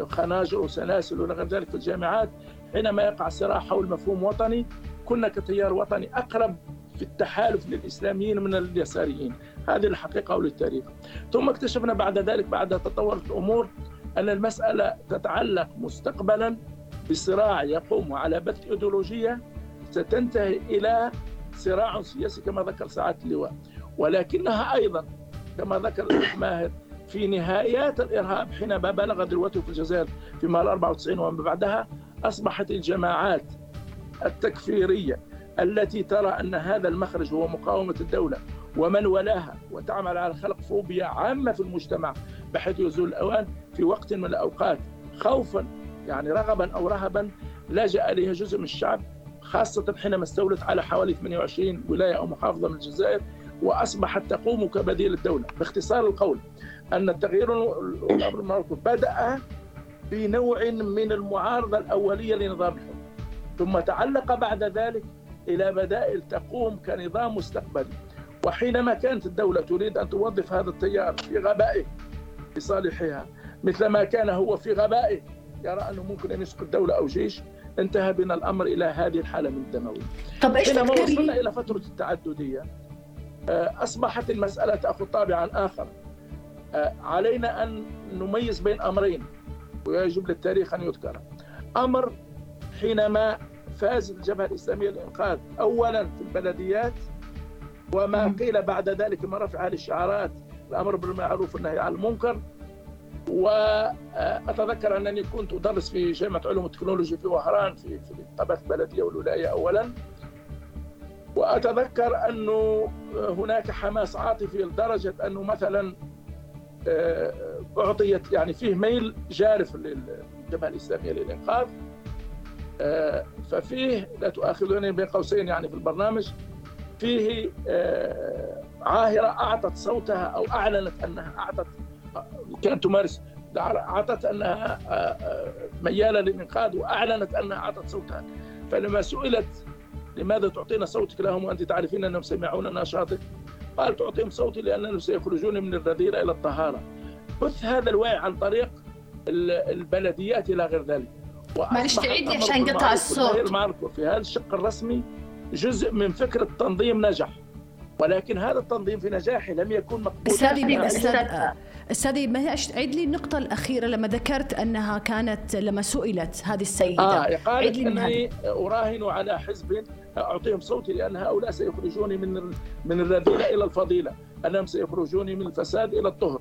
خناجر وسلاسل وغير ذلك في الجامعات. حينما يقع الصراع حول مفهوم وطني كنا كتيار وطني أقرب في التحالف للإسلاميين من اليساريين. هذه الحقيقة وللتاريخ. ثم اكتشفنا بعد ذلك بعد تطور الأمور أن المسألة تتعلق مستقبلا بصراع يقوم على بث إيديولوجية ستنتهي إلى صراع سياسي كما ذكر سعادة اللواء. ولكنها أيضا كما ذكر ماهر في نهايات الإرهاب حينما بلغ ذروته في الجزائر في مال 94 وما بعدها أصبحت الجماعات التكفيرية التي ترى أن هذا المخرج هو مقاومة الدولة ومن ولاها وتعمل على خلق فوبيا عامة في المجتمع بحيث يزول الأوان في وقت من الأوقات خوفا يعني رغبا أو رهبا لجأ إليها جزء من الشعب خاصة حينما استولت على حوالي 28 ولاية أو محافظة من الجزائر وأصبحت تقوم كبديل الدولة باختصار القول أن التغيير الأمر المعروف بدأ بنوع من المعارضة الأولية لنظام الحكم ثم تعلق بعد ذلك إلى بدائل تقوم كنظام مستقبلي. وحينما كانت الدولة تريد أن توظف هذا التيار في غبائه لصالحها مثل ما كان هو في غبائه يرى أنه ممكن أن يسقط دولة أو جيش انتهى بنا الأمر إلى هذه الحالة من الدموي. طب حينما وصلنا إلى فترة التعددية أصبحت المسألة تأخذ طابعا آخر. علينا أن نميز بين أمرين ويجب للتاريخ أن يذكر. أمر حينما فاز الجبهة الإسلامية للإنقاذ أولا في البلديات وما قيل بعد ذلك من رفع هذه الشعارات الأمر بالمعروف والنهي عن المنكر. وأتذكر أنني كنت أدرس في جامعة علوم التكنولوجيا في وهران في في طبقة البلدية والولاية أولا. وأتذكر أنه هناك حماس عاطفي لدرجة أنه مثلا أعطيت يعني فيه ميل جارف للجبهة الإسلامية للإنقاذ. ففيه لا تؤاخذوني بين قوسين يعني في البرنامج. فيه آه، عاهرة أعطت صوتها أو أعلنت أنها أعطت كانت تمارس آه، آه، ميالة للإنقاذ وأعلنت أنها أعطت صوتها. فلما سئلت لماذا تعطينا صوتك لهم وأنت تعرفين أنهم سمعون نشاطك قال تعطيهم صوتي لأنهم سيخرجون من الرذيلة إلى الطهارة. بث هذا الوعي عن طريق البلديات إلى غير ذلك. معلش تعيد لي عشان قطع الصوت. في هذا الشق الرسمي جزء من فكره تنظيم نجح. ولكن هذا التنظيم في نجاحه لم يكن مقبول استاذي أستاذ استاذي ما عيد لي النقطة الأخيرة لما ذكرت أنها كانت لما سئلت هذه السيدة. آه قالت أنني أراهن على حزب أعطيهم صوتي لأن هؤلاء سيخرجوني من من الرذيلة إلى الفضيلة. أنهم سيخرجوني من الفساد إلى الطهر.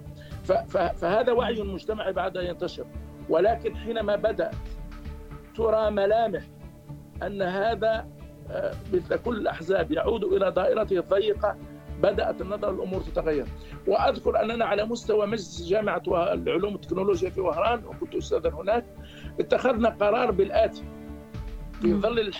فهذا وعي مجتمعي بعد ينتشر. ولكن حينما بدأت ترى ملامح أن هذا آه، مثل كل الأحزاب يعود إلى دائرته الضيقة بدأت النظرة الأمور تتغير. وأذكر أننا على مستوى مجلس جامعة العلوم والتكنولوجيا في وهران وكنت أستاذا هناك اتخذنا قرار بالآتي. في ظل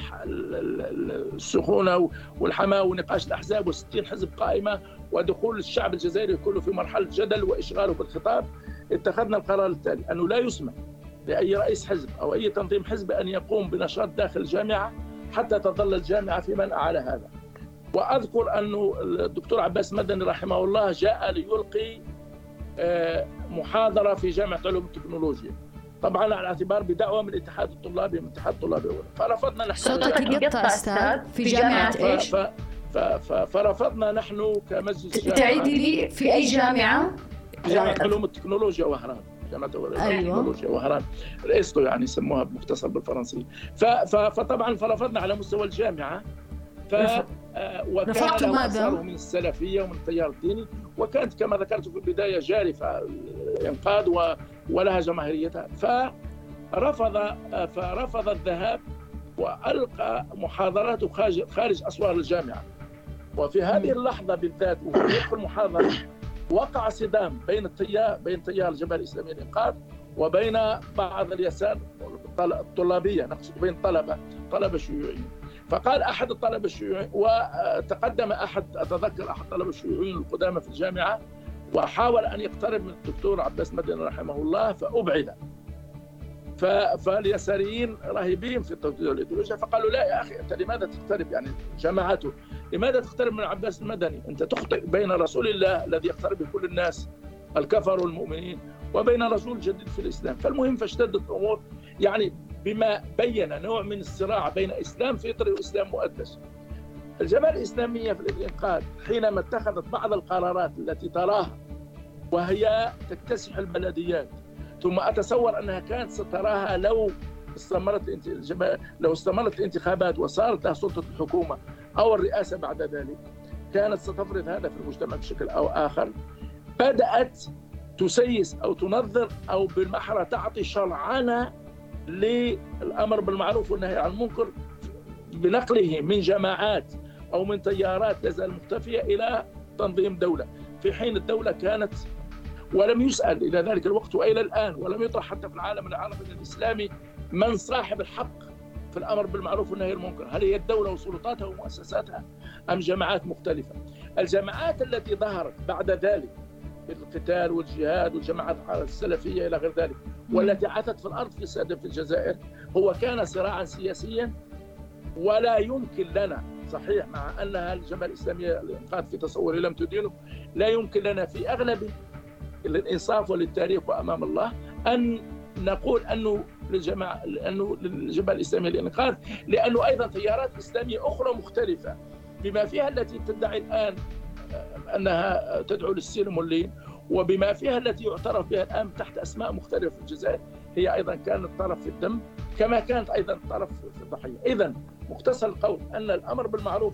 السخونة والحماة ونقاش الأحزاب و60 حزب قائمة ودخول الشعب الجزائري كله في مرحلة جدل وإشغاله بالخطاب اتخذنا القرار التالي أنه لا يسمح لأي رئيس حزب أو أي تنظيم حزب أن يقوم بنشاط داخل الجامعة حتى تظل الجامعة في منع على هذا. وأذكر أنه الدكتور عباس مدني رحمه الله جاء ليلقي آه، محاضرة في جامعة علوم التكنولوجيا. طبعا على اعتبار بدعوة من الاتحاد الطلابي من الاتحاد الطلابي فرفضنا نحن صوتك يقطع أستاذ في جامعة إيش؟ فرفضنا نحن كمجلس تعيدي لي في أي جامعة؟ جامعة علوم التكنولوجيا وهران. جامعة أيوة. التكنولوجيا وهران. رئيسته يعني يسموها مختصر بالفرنسي فطبعا فرفضنا على مستوى الجامعة. ف آه، وكان له اثاره من السلفية ومن التيار الديني. وكانت كما ذكرت في البداية جارفة الانقاذ ولها جماهيريتها. فرفض فرفض الذهاب وألقى محاضراته خارج خارج أسوار الجامعة. وفي هذه اللحظة بالذات وفي المحاضرة وقع صدام بين التيار بين تيار الجبهة الإسلامية للإنقاذ وبين بعض اليسار الطلابية نقصد بين طلبة طلبة شيوعيين. فقال أحد الطلبة الشيوعيين وتقدم أحد أتذكر أحد الطلبة الشيوعيين القدامى في الجامعة وحاول أن يقترب من الدكتور عباس مدني رحمه الله فأبعد. فاليساريين رهيبين في التوجيه الايديولوجيا فقالوا لا يا أخي أنت لماذا تقترب؟ يعني جماعته لماذا تقترب من عباس المدني؟ أنت تخطئ بين رسول الله الذي يقترب بكل الناس الكفر والمؤمنين وبين رسول جديد في الإسلام. فالمهم فاشتدت الأمور يعني بما بين نوع من الصراع بين إسلام فطري وإسلام مؤدس. الجبهة الإسلامية في الانقاذ حينما اتخذت بعض القرارات التي تراها وهي تكتسح البلديات ثم أتصور أنها كانت ستراها لو استمرت لو استمرت الانتخابات وصارت لها سلطة الحكومة أو الرئاسة بعد ذلك كانت ستفرض هذا في المجتمع بشكل أو آخر. بدأت تسيس أو تنظر أو بالمحرة تعطي شرعنه للأمر بالمعروف والنهي عن المنكر بنقله من جماعات أو من تيارات تزال مختفيه إلى تنظيم دولة. في حين الدولة كانت ولم يسأل إلى ذلك الوقت وإلى الآن ولم يطرح حتى في العالم العربي الإسلامي من صاحب الحق في الأمر بالمعروف والنهي عن المنكر، هل هي الدولة وسلطاتها ومؤسساتها أم جماعات مختلفة؟ الجماعات التي ظهرت بعد ذلك القتال والجهاد والجماعات السلفية إلى غير ذلك والتي عثت في الأرض في في الجزائر هو كان صراعا سياسيا ولا يمكن لنا صحيح مع انها الجماعة الإسلامية الإنقاذ في تصوري لم تدينه لا يمكن لنا في أغلب للانصاف وللتاريخ وأمام الله أن نقول أنه للجماعة أنه للجماعة الإسلامية للانقاذ لأنه أيضا تيارات إسلامية أخرى مختلفة بما فيها التي تدعي الآن أنها تدعو للسلم واللين وبما فيها التي يعترف بها الآن تحت أسماء مختلفة في الجزائر. هي أيضا كانت طرف في الدم كما كانت أيضا طرف في الضحية، اذا مختصر القول أن الأمر بالمعروف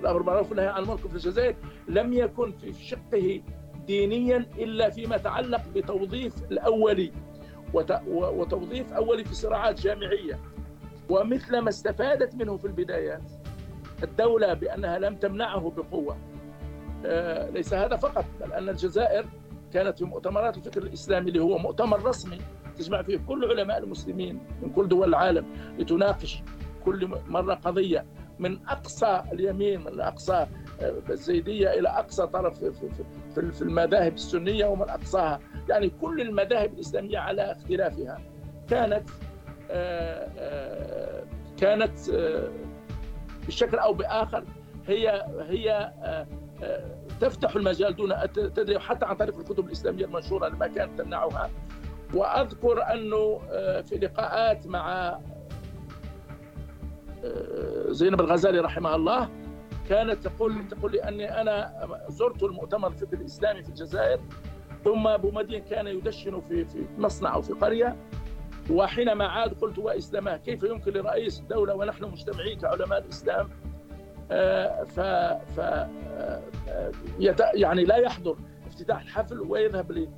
الأمر بالمعروف والنهي عن المنكر في الجزائر لم يكن في شقه دينيا إلا فيما يتعلق بتوظيف الأولي. وتوظيف أولي في صراعات جامعية. ومثل ما استفادت منه في البدايات الدولة بأنها لم تمنعه بقوة. آه، ليس هذا فقط بل أن الجزائر كانت في مؤتمرات الفكر الإسلامي اللي هو مؤتمر رسمي تجمع فيه كل علماء المسلمين من كل دول العالم لتناقش كل مرة قضية من أقصى اليمين من أقصى آه، الزيدية إلى أقصى طرف في- المذاهب السنية ومن أقصاها. يعني كل المذاهب الإسلامية على اختلافها. كانت آه، آه، كانت بشكل أو بآخر هي هي تفتح المجال دون تدري حتى عن طريق الكتب الإسلامية المنشورة لما كانت تمنعها. وأذكر أنه آه، في لقاءات مع آه، زينب الغزالي رحمها الله كانت تقول تقول لي أني أنا زرت المؤتمر الفكري الإسلامي في الجزائر ثم أبو مدين كان يدشن في في مصنع أو في قرية وحينما عاد قلت وإسلامه كيف يمكن لرئيس الدولة ونحن مجتمعين كعلماء الإسلام ف ف يعني لا يحضر افتتاح الحفل ويذهب لي.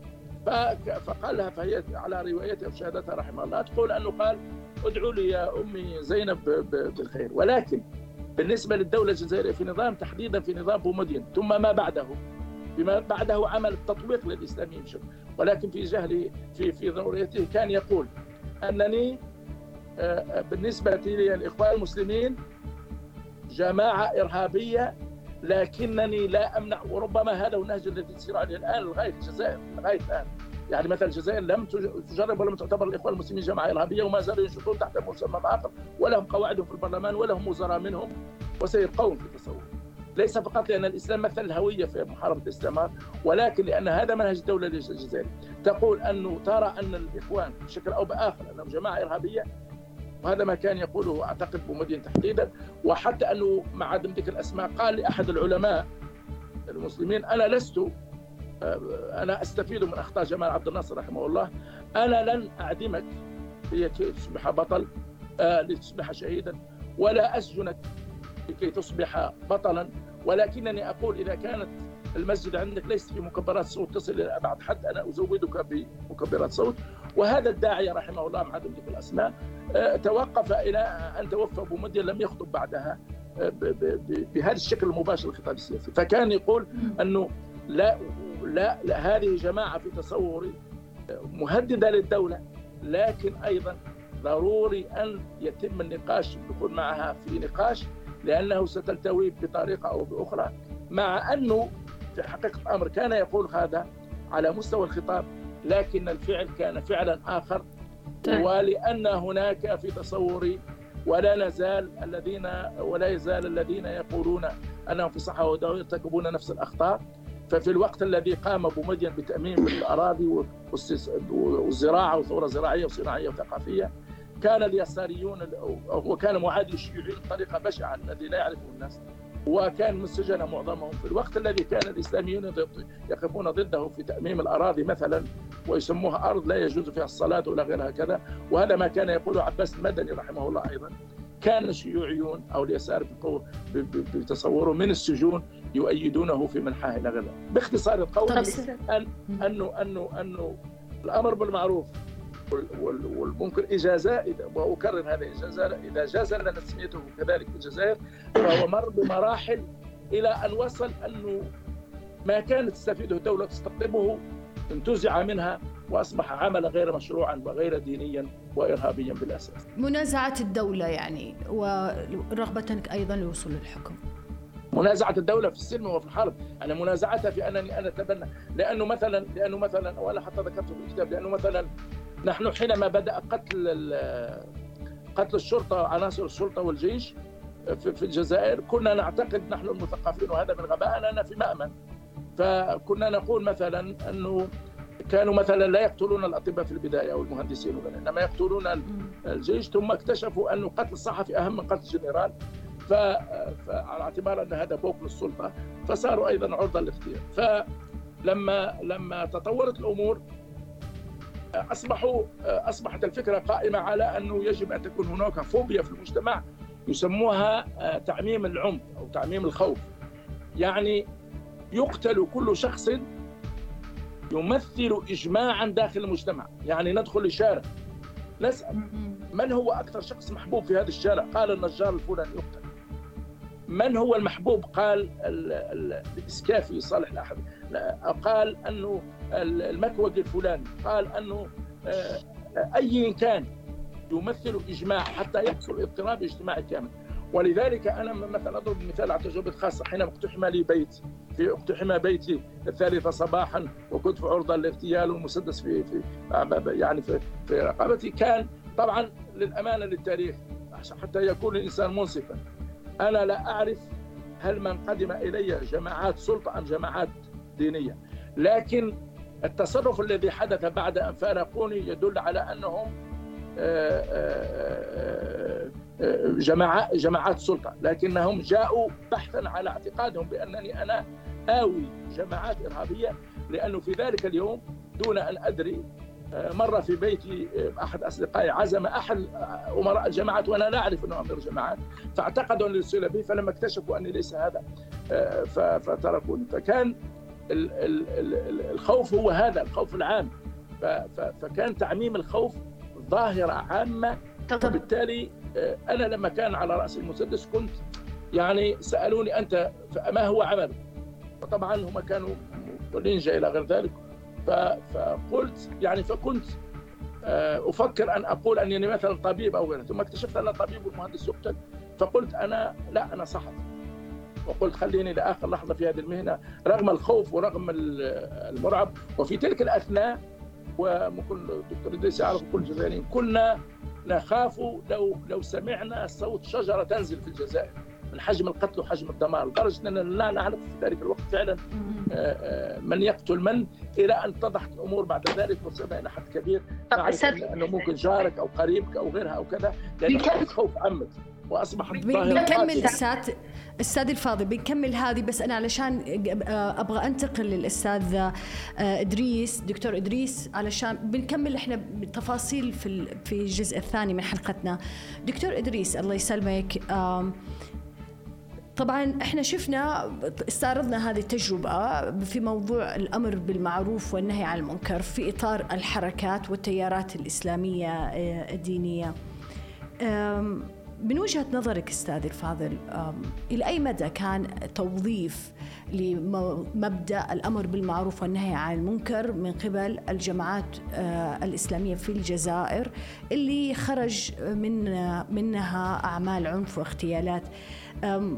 فقال لها فهي على روايتها وشهادتها رحمه الله تقول أنه قال ادعوا لي يا أمي زينب بالخير. ولكن بالنسبة للدولة الجزائرية في نظام تحديدا في نظام بومدين ثم ما بعده بما بعده عمل التطويق للاسلاميين بشكل ولكن في جهله في في ضروريته كان يقول أنني آه، بالنسبة لي الإخوان المسلمين جماعة إرهابية لكنني لا أمنع وربما هذا هو النهج الذي تسير عليه الآن لغاية الجزائر لغاية الآن. يعني مثلا الجزائر لم تج- تجرب ولم تعتبر الإخوان المسلمين جماعة إرهابية وما زالوا ينشطون تحت مسمى آخر ولهم قواعدهم في البرلمان ولهم وزراء منهم وسيبقون في تصور ليس فقط لأن الإسلام مثل الهويه في محاربة الاستعمار ولكن لأن هذا منهج الدولة الجزائريه تقول انه ترى أن الإخوان بشكل أو بآخر أنهم جماعة إرهابية وهذا ما كان يقوله أعتقد بومدين تحديدا وحتى أنه مع عدم ذكر الاسماء قال لأحد العلماء المسلمين أنا لست أنا أستفيد من أخطاء جمال عبد الناصر رحمه الله أنا لن أعدمك لكي تصبح بطل آه، لتصبح شهيدا ولا أسجنك لكي تصبح بطلا ولكنني أقول إذا كانت المسجد عندك ليس في مكبرات صوت تصل إلى أبعد حد أنا أزودك بمكبرات صوت وهذا الداعيه رحمه الله مع ذكر الأسماء آه، توقف إلى أن توفى أبو مدين لم يخطب بعدها آه، بهذا الشكل المباشر للخطاب السياسي. فكان يقول أنه لا لا, لا هذه جماعة في تصوري آه، مهددة للدولة لكن أيضا ضروري أن يتم النقاش الدخول معها في نقاش لأنه ستلتوي بطريقة أو بأخرى مع أنه في حقيقة الأمر كان يقول هذا على مستوى الخطاب لكن الفعل كان فعلا آخر. طيب. ولأن هناك في تصوري ولا نزال الذين ولا يزال الذين يقولون انهم في صحه ودواء يرتكبون نفس الأخطاء. ففي الوقت الذي قام أبو مدين بتاميم الاراضي والزراعة وثورة زراعية وصناعية وثقافية كان اليساريون وكان معادي الشيوعيين بطريقه بشعه الذي لا يعرفه الناس. وكان مسجن معظمهم في الوقت الذي كان الاسلاميون ضد- يقفون ضده في تأميم الأراضي مثلا ويسموها أرض لا يجوز فيها الصلاة ولا غير هكذا وهذا ما كان يقوله عباس المدني رحمه الله أيضا. كان الشيوعيون أو اليسار بتصوره من السجون يؤيدونه في منحاه إلى غيره باختصار القول طب س- أن انه انه انه الامر بالمعروف وال- وال- والمنكر اجازه إذا- جاز لنا تسميته كذلك في الجزائر فهو مر بمراحل إلى أن وصل انه ما كانت تستفيده الدولة تستقطبه انتزع منها وأصبح عمل غير مشروعا وغير دينيا وإرهابيا بالأساس. منازعة الدولة يعني ورغبتك أيضا للوصول للحكم منازعة الدولة في السلم وفي الحرب، أنا منازعتها في أنني أنا أتبنى لأنه مثلا لأنه مثلا وأنا حتى ذكرته في الكتاب لأنه مثلا نحن حينما بدأ قتل قتل الشرطة عناصر الشرطه والجيش في, الجزائر كنا نعتقد نحن المثقفين وهذا من غباء أننا في مأمن. فكنا نقول مثلا أنه كانوا مثلا لا يقتلون الأطباء في البداية أو المهندسين إنما يقتلون الجيش. ثم اكتشفوا انه قتل الصحفي أهم من قتل الجنرال. فعلى اعتبار أن هذا فوق للسلطة فصاروا أيضا عرضة للاغتيال فلما لما تطورت الأمور أصبحوا أصبحت الفكرة قائمة على أنه يجب أن تكون هناك فوبيا في المجتمع يسموها تعميم العنف أو تعميم الخوف. يعني يقتل كل شخص يمثل اجماعا داخل المجتمع. يعني ندخل الشارع نسال من هو أكثر شخص محبوب في هذا الشارع؟ قال النجار الفلاني يقتل. من هو المحبوب؟ قال ال- ال- الإسكافي صالح الاحمد قال أنه المكوج الفلاني. قال أنه آه، أي كان يمثل إجماع حتى يحصل اضطراب اجتماعي كامل. ولذلك أنا مثلا أضرب مثال على تجربة خاصة. حينما أقتحم لي بيت في أقتحم بيتي الثالثة صباحا وكنت في عرضة للاغتيال والمسدس في في يعني في, في رقبتي كان طبعا للأمانة للتاريخ حتى يكون الإنسان منصفا. أنا لا أعرف هل من قدم إلي جماعات سلطة أم جماعات دينية. لكن التصرف الذي حدث بعد ان فارقوني يدل على أنهم آه، آه، آه، جماعات سلطة لكنهم جاءوا بحثا على اعتقادهم بأنني أنا آوي جماعات إرهابية لأنه في ذلك اليوم دون أن أدري آه، مر في بيتي أحد أصدقائي عزم أحد أمراء الجماعات وأنا لا أعرف انه أمير جماعات فاعتقدوا ان الصله بي فلما اكتشفوا أني ليس هذا فتركوني. فكان الخوف هو هذا الخوف العام. فكان تعميم الخوف ظاهرة عامة. وبالتالي أنا لما كان على رأس المسدس كنت يعني سألوني أنت ما هو عملك؟ فطبعا هم كانوا نينجا إلى غير ذلك. فقلت يعني فكنت آه، أفكر أن أقول أنني مثلا طبيب أو غيره ثم اكتشفت أن الطبيب والمهندس يقتل. فقلت أنا لا أنا صحفي. وقلت خليني لآخر لحظة في هذه المهنة رغم الخوف ورغم المرعب وفي تلك الأثناء وممكن الدكتور إدريس يعرف كل الجزائريين كنا نخاف لو لو سمعنا صوت شجرة تنزل في الجزائر من حجم القتل وحجم الدمار لدرجة أننا لا نعرف في ذلك الوقت فعلا آه، آه، من يقتل من إلى أن اتضحت الأمور بعد ذلك وصلنا إلى حد كبير. أنه ممكن جارك أو قريبك أو غيرها أو كذا لأن الخوف عمت واصبحت بنكمل أستاذ أستاذ الفاضل بنكمل هذه بس أنا علشان آه، أبغى أنتقل للأستاذ إدريس دكتور إدريس علشان بنكمل إحنا تفاصيل في في الجزء الثاني من حلقتنا. دكتور إدريس الله يسلمك. طبعا إحنا شفنا استعرضنا هذه التجربة في موضوع الأمر بالمعروف والنهي عن المنكر في إطار الحركات والتيارات الإسلامية آه، الدينية. من وجهة نظرك أستاذ الفاضل إلى أي مدى كان توظيف لمبدأ الأمر بالمعروف والنهي عن المنكر من قبل الجماعات آه، الإسلامية في الجزائر اللي خرج من منها أعمال عنف واغتيالات.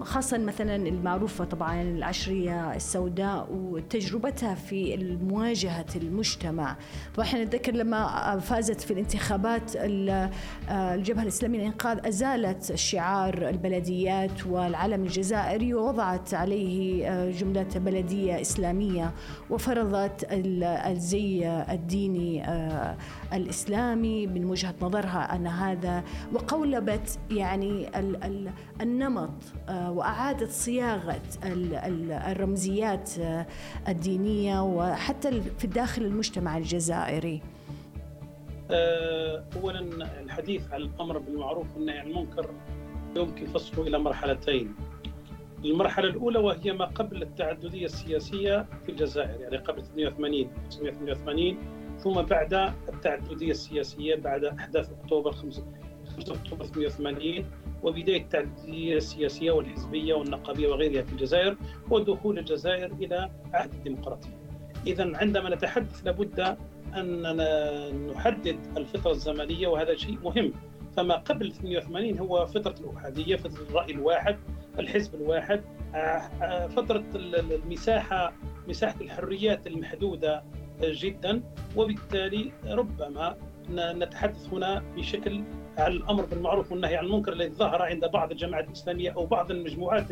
خاصة مثلا المعروفة طبعا العشرية السوداء وتجربتها في مواجهة المجتمع. طبعا إحنا نتذكر لما فازت في الانتخابات آه، الجبهة الإسلامية للإنقاذ أزالت شعار البلديات والعلم الجزائري ووضعت عليه آه، جملة بلدية إسلامية وفرضت الزي الديني آه، الإسلامي من وجهة نظرها أن هذا وقولبت يعني النمط آه، وأعادت صياغة الرمزيات آه، الدينية وحتى في داخل المجتمع الجزائري. أولا الحديث عن الأمر بالمعروف والنهي عن المنكر يمكن فصله إلى مرحلتين. المرحلة الأولى وهي ما قبل التعددية السياسية في الجزائر يعني قبل 88 1988 ثم بعد التعددية السياسية بعد أحداث أكتوبر 5 أكتوبر 88 وبداية التعددية السياسية والحزبية والنقابية وغيرها في الجزائر ودخول الجزائر إلى عهد الديمقراطية إذا عندما نتحدث لابد أن نحدد الفترة الزمنية وهذا شيء مهم. فما قبل 88 هو فترة الأحادية فترة الرأي الواحد الحزب الواحد. آه، آه، فترة المساحة مساحة الحريات المحدودة جدا. وبالتالي ربما نتحدث هنا بشكل عن الأمر بالمعروف والنهي عن المنكر الذي ظهر عند بعض الجماعات الإسلامية أو بعض المجموعات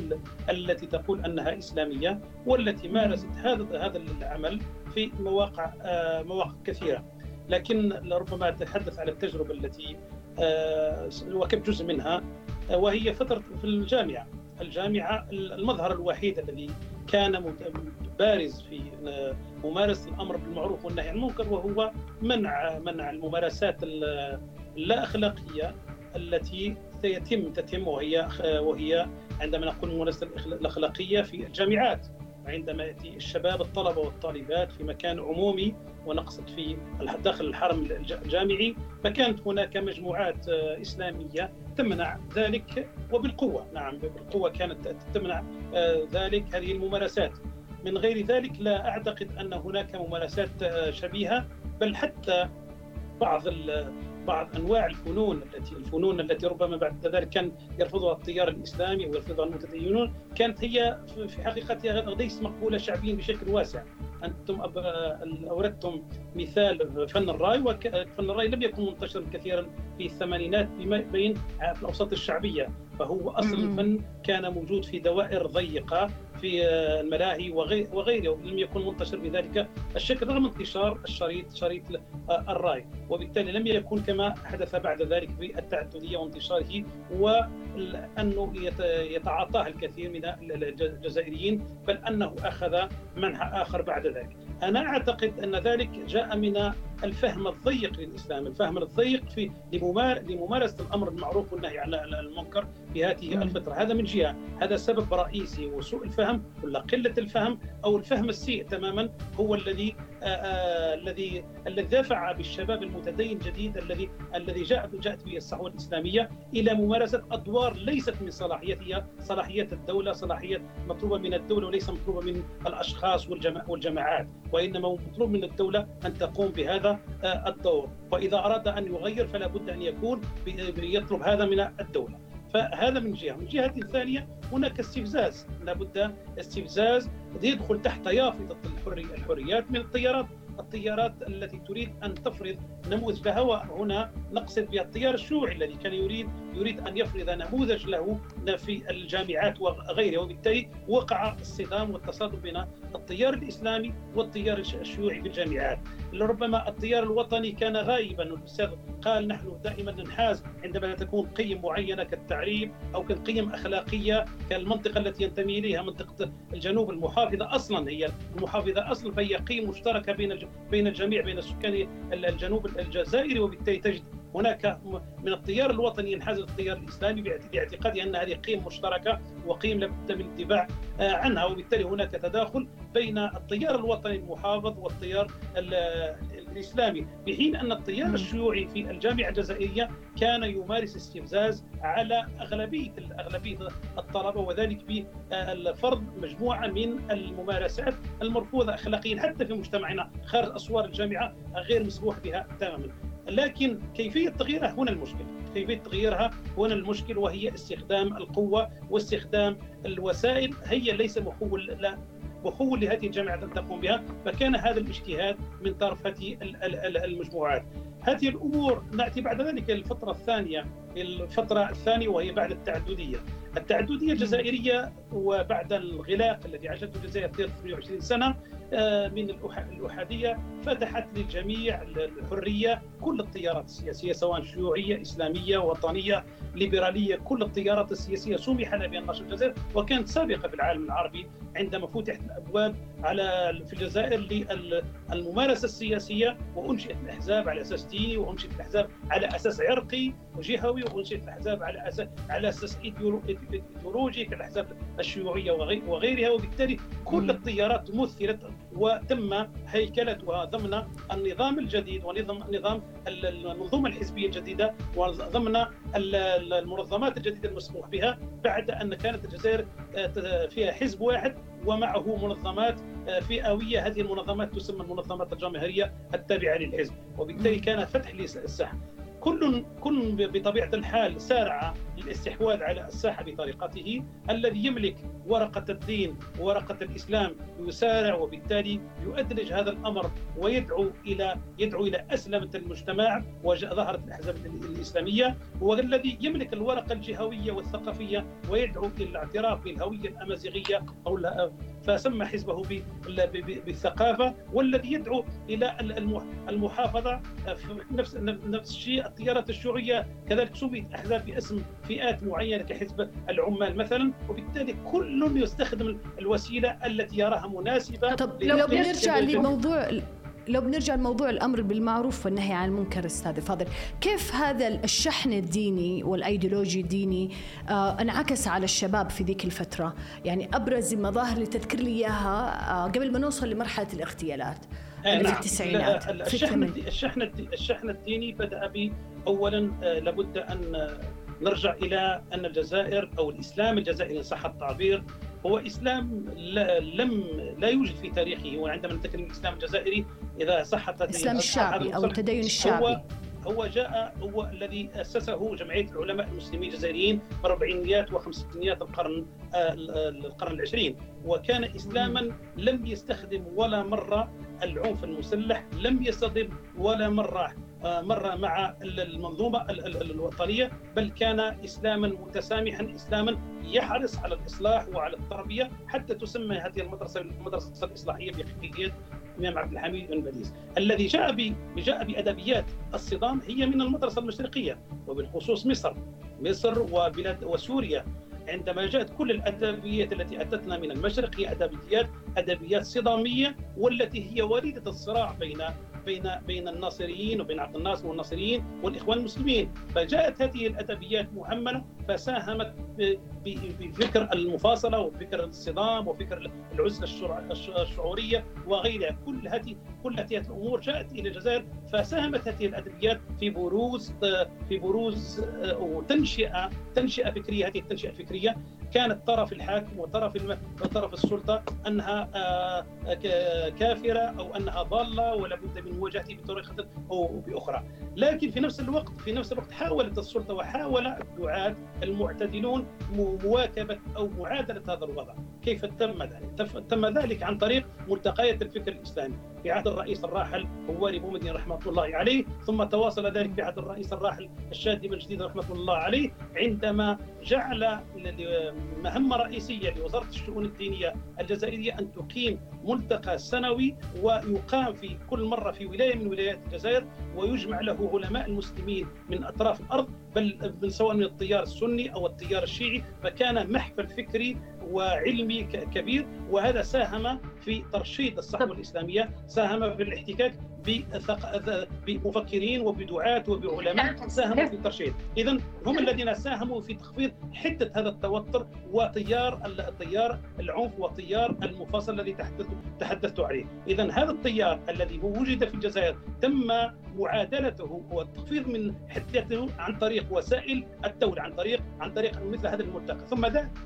التي تقول أنها إسلامية والتي مارست هذا هذا العمل في مواقع آه، مواقع كثيرة. لكن ربما أتحدث عن التجربة التي آه، وكم جزء منها آه، وهي فترة في الجامعة. الجامعة المظهر الوحيد الذي كان بارز في ممارسة الأمر بالمعروف والنهي عن المنكر وهو منع منع الممارسات اللا اخلاقيه التي سيتم تتم وهي وهي عندما نقول الممارسه الأخلاقية في الجامعات. عندما يأتي الشباب الطلبة والطالبات في مكان عمومي ونقصد في داخل الحرم الجامعي فكانت هناك مجموعات آه، إسلامية تمنع ذلك وبالقوة. نعم بالقوة كانت تمنع آه، ذلك. هذه الممارسات. من غير ذلك لا أعتقد أن هناك ممارسات آه، شبيهة بل حتى بعض بعض أنواع الفنون التي الفنون التي ربما بعد ذلك كان يرفضها التيار الإسلامي ويرفضها المتدينون كانت هي في حقيقتها ليست مقبولة شعبيا بشكل واسع. أنتم أوردتم مثال فن الرأي وفن الرأي لم يكن منتشرا كثيرا في الثمانينات بين في الأوساط الشعبية فهو أصل الفن كان موجود في دوائر ضيقة في الملاهي وغيره لم يكن منتشر بذلك الشكل رغم انتشار الشريط شريط الراي وبالتالي لم يكن كما حدث بعد ذلك في التعددية وانتشاره وانه يتعاطاه الكثير من الجزائريين بل أنه أخذ منحى آخر بعد ذلك. أنا أعتقد أن ذلك جاء من الفهم الضيق للاسلام، الفهم الضيق في لممارسة الأمر المعروف والنهي عن المنكر في هذه الفترة، هذا من جهة، هذا سبب رئيسي وسوء الفهم ولا قلة الفهم أو الفهم السيء تماما هو الذي الذي الذي دافع بالشباب المتدين الجديد الذي الذي جاء جاءت به الصحوة الإسلامية إلى ممارسة أدوار ليست من صلاحيتها صلاحيات الدولة، صلاحيات مطلوبة من الدولة وليس مطلوبة من الأشخاص والجماعات، وإنما مطلوب من الدولة أن تقوم بهذا الدور، واذا أراد أن يغير فلا بد أن يكون يطلب هذا من الدولة. فهذا من جهة، من جهة ثانية هناك استفزاز، لابد استفزاز يدخل تحت يافطة الحريات من التيارات التيارات التي تريد أن تفرض نموذج لها وهنا نقصد بالتيار الشيوعي الذي كان يريد يريد أن يفرض نموذج له في الجامعات وغيرها وبالتالي وقع الصدام والتصادم بين التيار الإسلامي والتيار الشيوعي في الجامعات. ربما التيار الوطني كان غائبا الاستاذ قال نحن دائما ننحاز عندما تكون قيم معينة كالتعريب أو كالقيم اخلاقيه كالمنطقة التي ينتمي إليها منطقة الجنوب المحافظة أصلا هي المحافظة أصلا فهي قيم مشتركة بين بين الجميع بين سكان الجنوب الجزائري وبالتالي تجد هناك من التيار الوطني ينحاز التيار الإسلامي باعتقاده أن هذه قيم مشتركة وقيم لابد من الدفاع عنها وبالتالي هناك تداخل بين التيار الوطني المحافظ والتيار الإسلامي في حين أن التيار الشيوعي في الجامعة الجزائرية كان يمارس استفزاز على أغلبية أغلبية الطلبة وذلك بفرض مجموعة من الممارسات المرفوضة أخلاقيا حتى في مجتمعنا خارج أسوار الجامعة غير مسموح بها تماما. لكن كيفية تغييرها هنا المشكلة كيفية تغييرها هنا المشكل وهي استخدام القوة واستخدام الوسائل. هي ليس مخول لا مخول لهذه الجامعات أن تقوم بها فكان هذا الاجتهاد من طرف هذه المجموعات. هذه الأمور نأتي بعد ذلك الفترة الثانية الفترة الثانية وهي بعد التعددية. التعددية الجزائرية وبعد الغلاق الذي عاشته الجزائر 28 سنة آه، من الأحادية فتحت للجميع الحرية كل التيارات السياسية سواء شيوعية إسلامية وطنية ليبرالية كل التيارات السياسية. سمح لها بأن تنشر الجزائر وكانت سابقة في العالم العربي عندما فتحت الأبواب على في الجزائر للممارسة السياسية وأنشئت الأحزاب على أساس ديني وأنشئت الأحزاب على أساس عرقي وجهوي. وأنشئت الأحزاب على أساس على أساس إيديولوجي كالأحزاب الشيوعية وغيرها. وبالتالي كل التيارات مثلت وتم هيكلتها ضمن النظام الجديد ونظام نظام المنظومه الحزبية الجديدة وضمن المنظمات الجديدة المسموح بها بعد أن كانت الجزائر آه، فيها حزب واحد ومعه منظمات آه، فئوية. هذه المنظمات تسمى المنظمات الجماهيرية التابعة للحزب. وبالتالي كان فتح للساحة. كل كل بطبيعة الحال سارع للاستحواذ على الساحة بطريقته الذي يملك ورقة الدين وورقة الإسلام يسارع وبالتالي يؤدلج هذا الأمر ويدعو إلى يدعو إلى أسلمة المجتمع وظهرت الأحزاب الإسلامية والذي يملك الورقه الجهوية والثقافية ويدعو إلى الاعتراف بالهوية الأمازيغية أو فسمى حزبه بالثقافة والذي يدعو إلى المحافظة نفس نفس الشيء التيارات الشيوعية كذلك سميت أحزاب باسم فئات معينة كحزب العمال مثلا وبالتالي كل يستخدم الوسيلة التي يراها مناسبة طب لو بنرجع لموضوع لو بنرجع لموضوع الأمر بالمعروف والنهي عن المنكر أستاذ فاضل كيف هذا الشحن الديني والأيديولوجي الديني آه انعكس على الشباب في ذيك الفترة؟ يعني أبرز المظاهر اللي تذكر لي إياها آه قبل ما نوصل لمرحلة الاغتيالات آه نعم. في التسعينات الشحن الشحن الشحن الديني بدأ ب اولا آه لابد أن نرجع إلى أن الجزائر أو الإسلام الجزائري إن صح التعبير هو إسلام لم لا يوجد في تاريخه. وعندما نتكلم الإسلام الجزائري إذا صحت الإسلام الشعبي أو التدين الشعبي. هو هو جاء هو الذي أسسه جمعية العلماء المسلمين الجزائريين في الاربعينيات وخمسينيات القرن آه، القرن العشرين. وكان إسلاما لم يستخدم ولا مرة العنف المسلح لم يستخدم ولا مرة آه، مر مع المنظومة الوطنية بل كان إسلاما متسامحا إسلاما يحرص على الإصلاح وعلى التربية حتى تسمى هذه المدرسة المدرسة الإصلاحية بقيادة الامام عبد الحميد بن باديس الذي جاء جاء بأدبيات الصدام هي من المدرسة المشرقية وبالخصوص مصر. مصر وبلاد وسوريا. عندما جاءت كل الأدبيات التي أتتنا من المشرق هي ادبيات أدبيات صدامية والتي هي وليدة الصراع بين بين بين الناصريين وبين عبد الناصر والناصريين والإخوان المسلمين. فجاءت هذه الأدبيات مهملة فساهمت بفكر المفاصلة وفكر الصدام وفكر العزلة الشعورية وغيرها. كل هذه كل هذه الأمور جاءت إلى الجزائر فساهمت هذه الأدبيات في بروز في بروز وتنشئة تنشئة فكرية. هذه التنشئة الفكرية كان الطرف الحاكم وطرف وطرف السلطة أنها آه، كافرة أو أنها ضالة ولا بد من مواجهته بطريقة أو بأخرى. لكن في نفس الوقت في نفس الوقت حاولت السلطة وحاول الدعاة المعتدلون مواكبة أو معادلة هذا الوضع. كيف تم ذلك؟ تم ذلك عن طريق ملتقيات الفكر الإسلامي. في عهد الرئيس الراحل هواري بومدين رحمة الله عليه ثم تواصل ذلك في عهد الرئيس الراحل الشادي بن جديد رحمة الله عليه عندما جعل مهمة رئيسية لوزارة الشؤون الدينية الجزائرية أن تقيم ملتقى سنوي ويقام في كل مرة في ولاية من ولايات الجزائر ويجمع له علماء المسلمين من أطراف الأرض بل من سواء من التيار السني أو التيار الشيعي فكان محفل فكري وعلمي كبير وهذا ساهم في ترشيد الصحوة الإسلامية ساهم في الاحتكاك بمفكرين وبدعاة وبعلماء ساهموا في الترشيد. إذا هم الذين ساهموا في تخفيض حدة هذا التوتر وتيار التيار العنف وتيار المفاصل الذي تحدثت تحدثت عليه. إذا هذا التيار الذي وجد في الجزائر تم معادلته والتخفيض من حدته عن طريق وسائل الدولة عن طريق عن طريق مثل هذا الملتقى ثم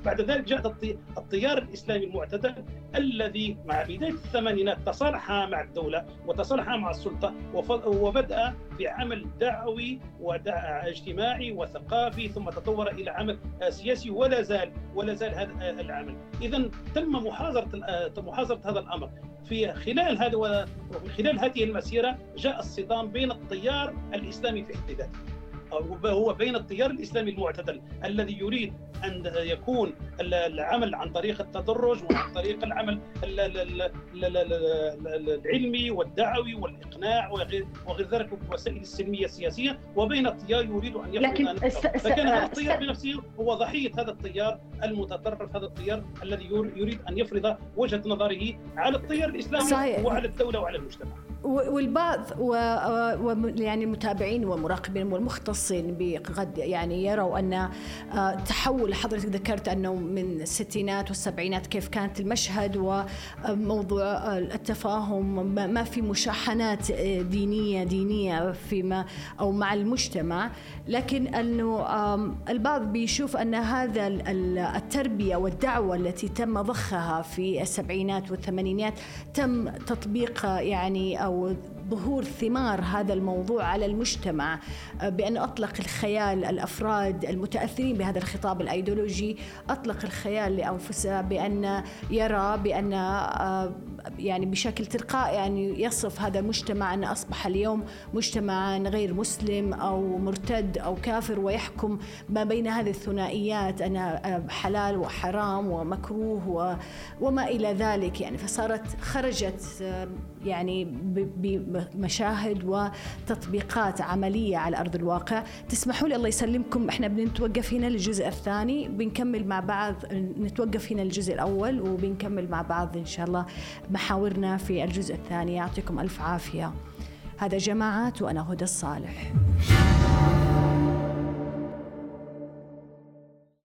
بعد ذلك جاء التيار الإسلامي المعتدل الذي مع بداية الثمانينات تصالح مع الدولة وتصالح مع السلطة وبدأ في عمل دعوي واجتماعي وثقافي ثم تطور إلى عمل سياسي ولا زال ولا زال هذا العمل. إذا تم محاضرة محاضرة هذا الأمر. في خلال هذا ومن خلال هذه المسيرة جاء الصدام بين التيار الإسلامي في حد ذاته هو بين التيار الإسلامي المعتدل الذي يريد أن يكون العمل عن طريق التدرج وعن طريق العمل العلمي والدعوي والإقناع وغير ذلك بالوسائل السلمية السياسية وبين التيار يريد أن يفرض لكن فكان هذا التيار بنفسه هو ضحية هذا التيار المتطرف هذا التيار الذي يريد أن يفرض وجهة نظره على التيار الإسلامي صحيح. وعلى الدولة وعلى المجتمع والبعض و... يعني المتابعين والمراقبين والمختصين بقد يعني يروا أن آه، تحول حضرتك ذكرت أنه من الستينات والسبعينات كيف كانت المشهد وموضوع التفاهم ما في مشاحنات آه، دينية دينية فيما أو مع المجتمع لكن أنه البعض بيشوف أن هذا التربية والدعوة التي تم ضخها في السبعينات والثمانينات تم تطبيقها يعني أو 我 ظهور ثمار هذا الموضوع على المجتمع آه، بأن أطلق الخيال الأفراد المتأثرين بهذا الخطاب الأيديولوجي أطلق الخيال لأنفسه بأن يرى بأن آه، يعني بشكل تلقائي يعني يصف هذا المجتمع أن أصبح اليوم مجتمعا غير مسلم أو مرتد أو كافر ويحكم ما بين هذه الثنائيات أنا حلال وحرام ومكروه وما إلى ذلك. يعني فصارت خرجت يعني بمشاهد وتطبيقات عملية على أرض الواقع. تسمحوا لي الله يسلمكم إحنا بنتوقف هنا للجزء الثاني بنكمل مع بعض نتوقف هنا الجزء الأول وبنكمل مع بعض إن شاء الله محاورنا في الجزء الثاني. يعطيكم ألف عافية. هذا جماعات وأنا هدى الصالح.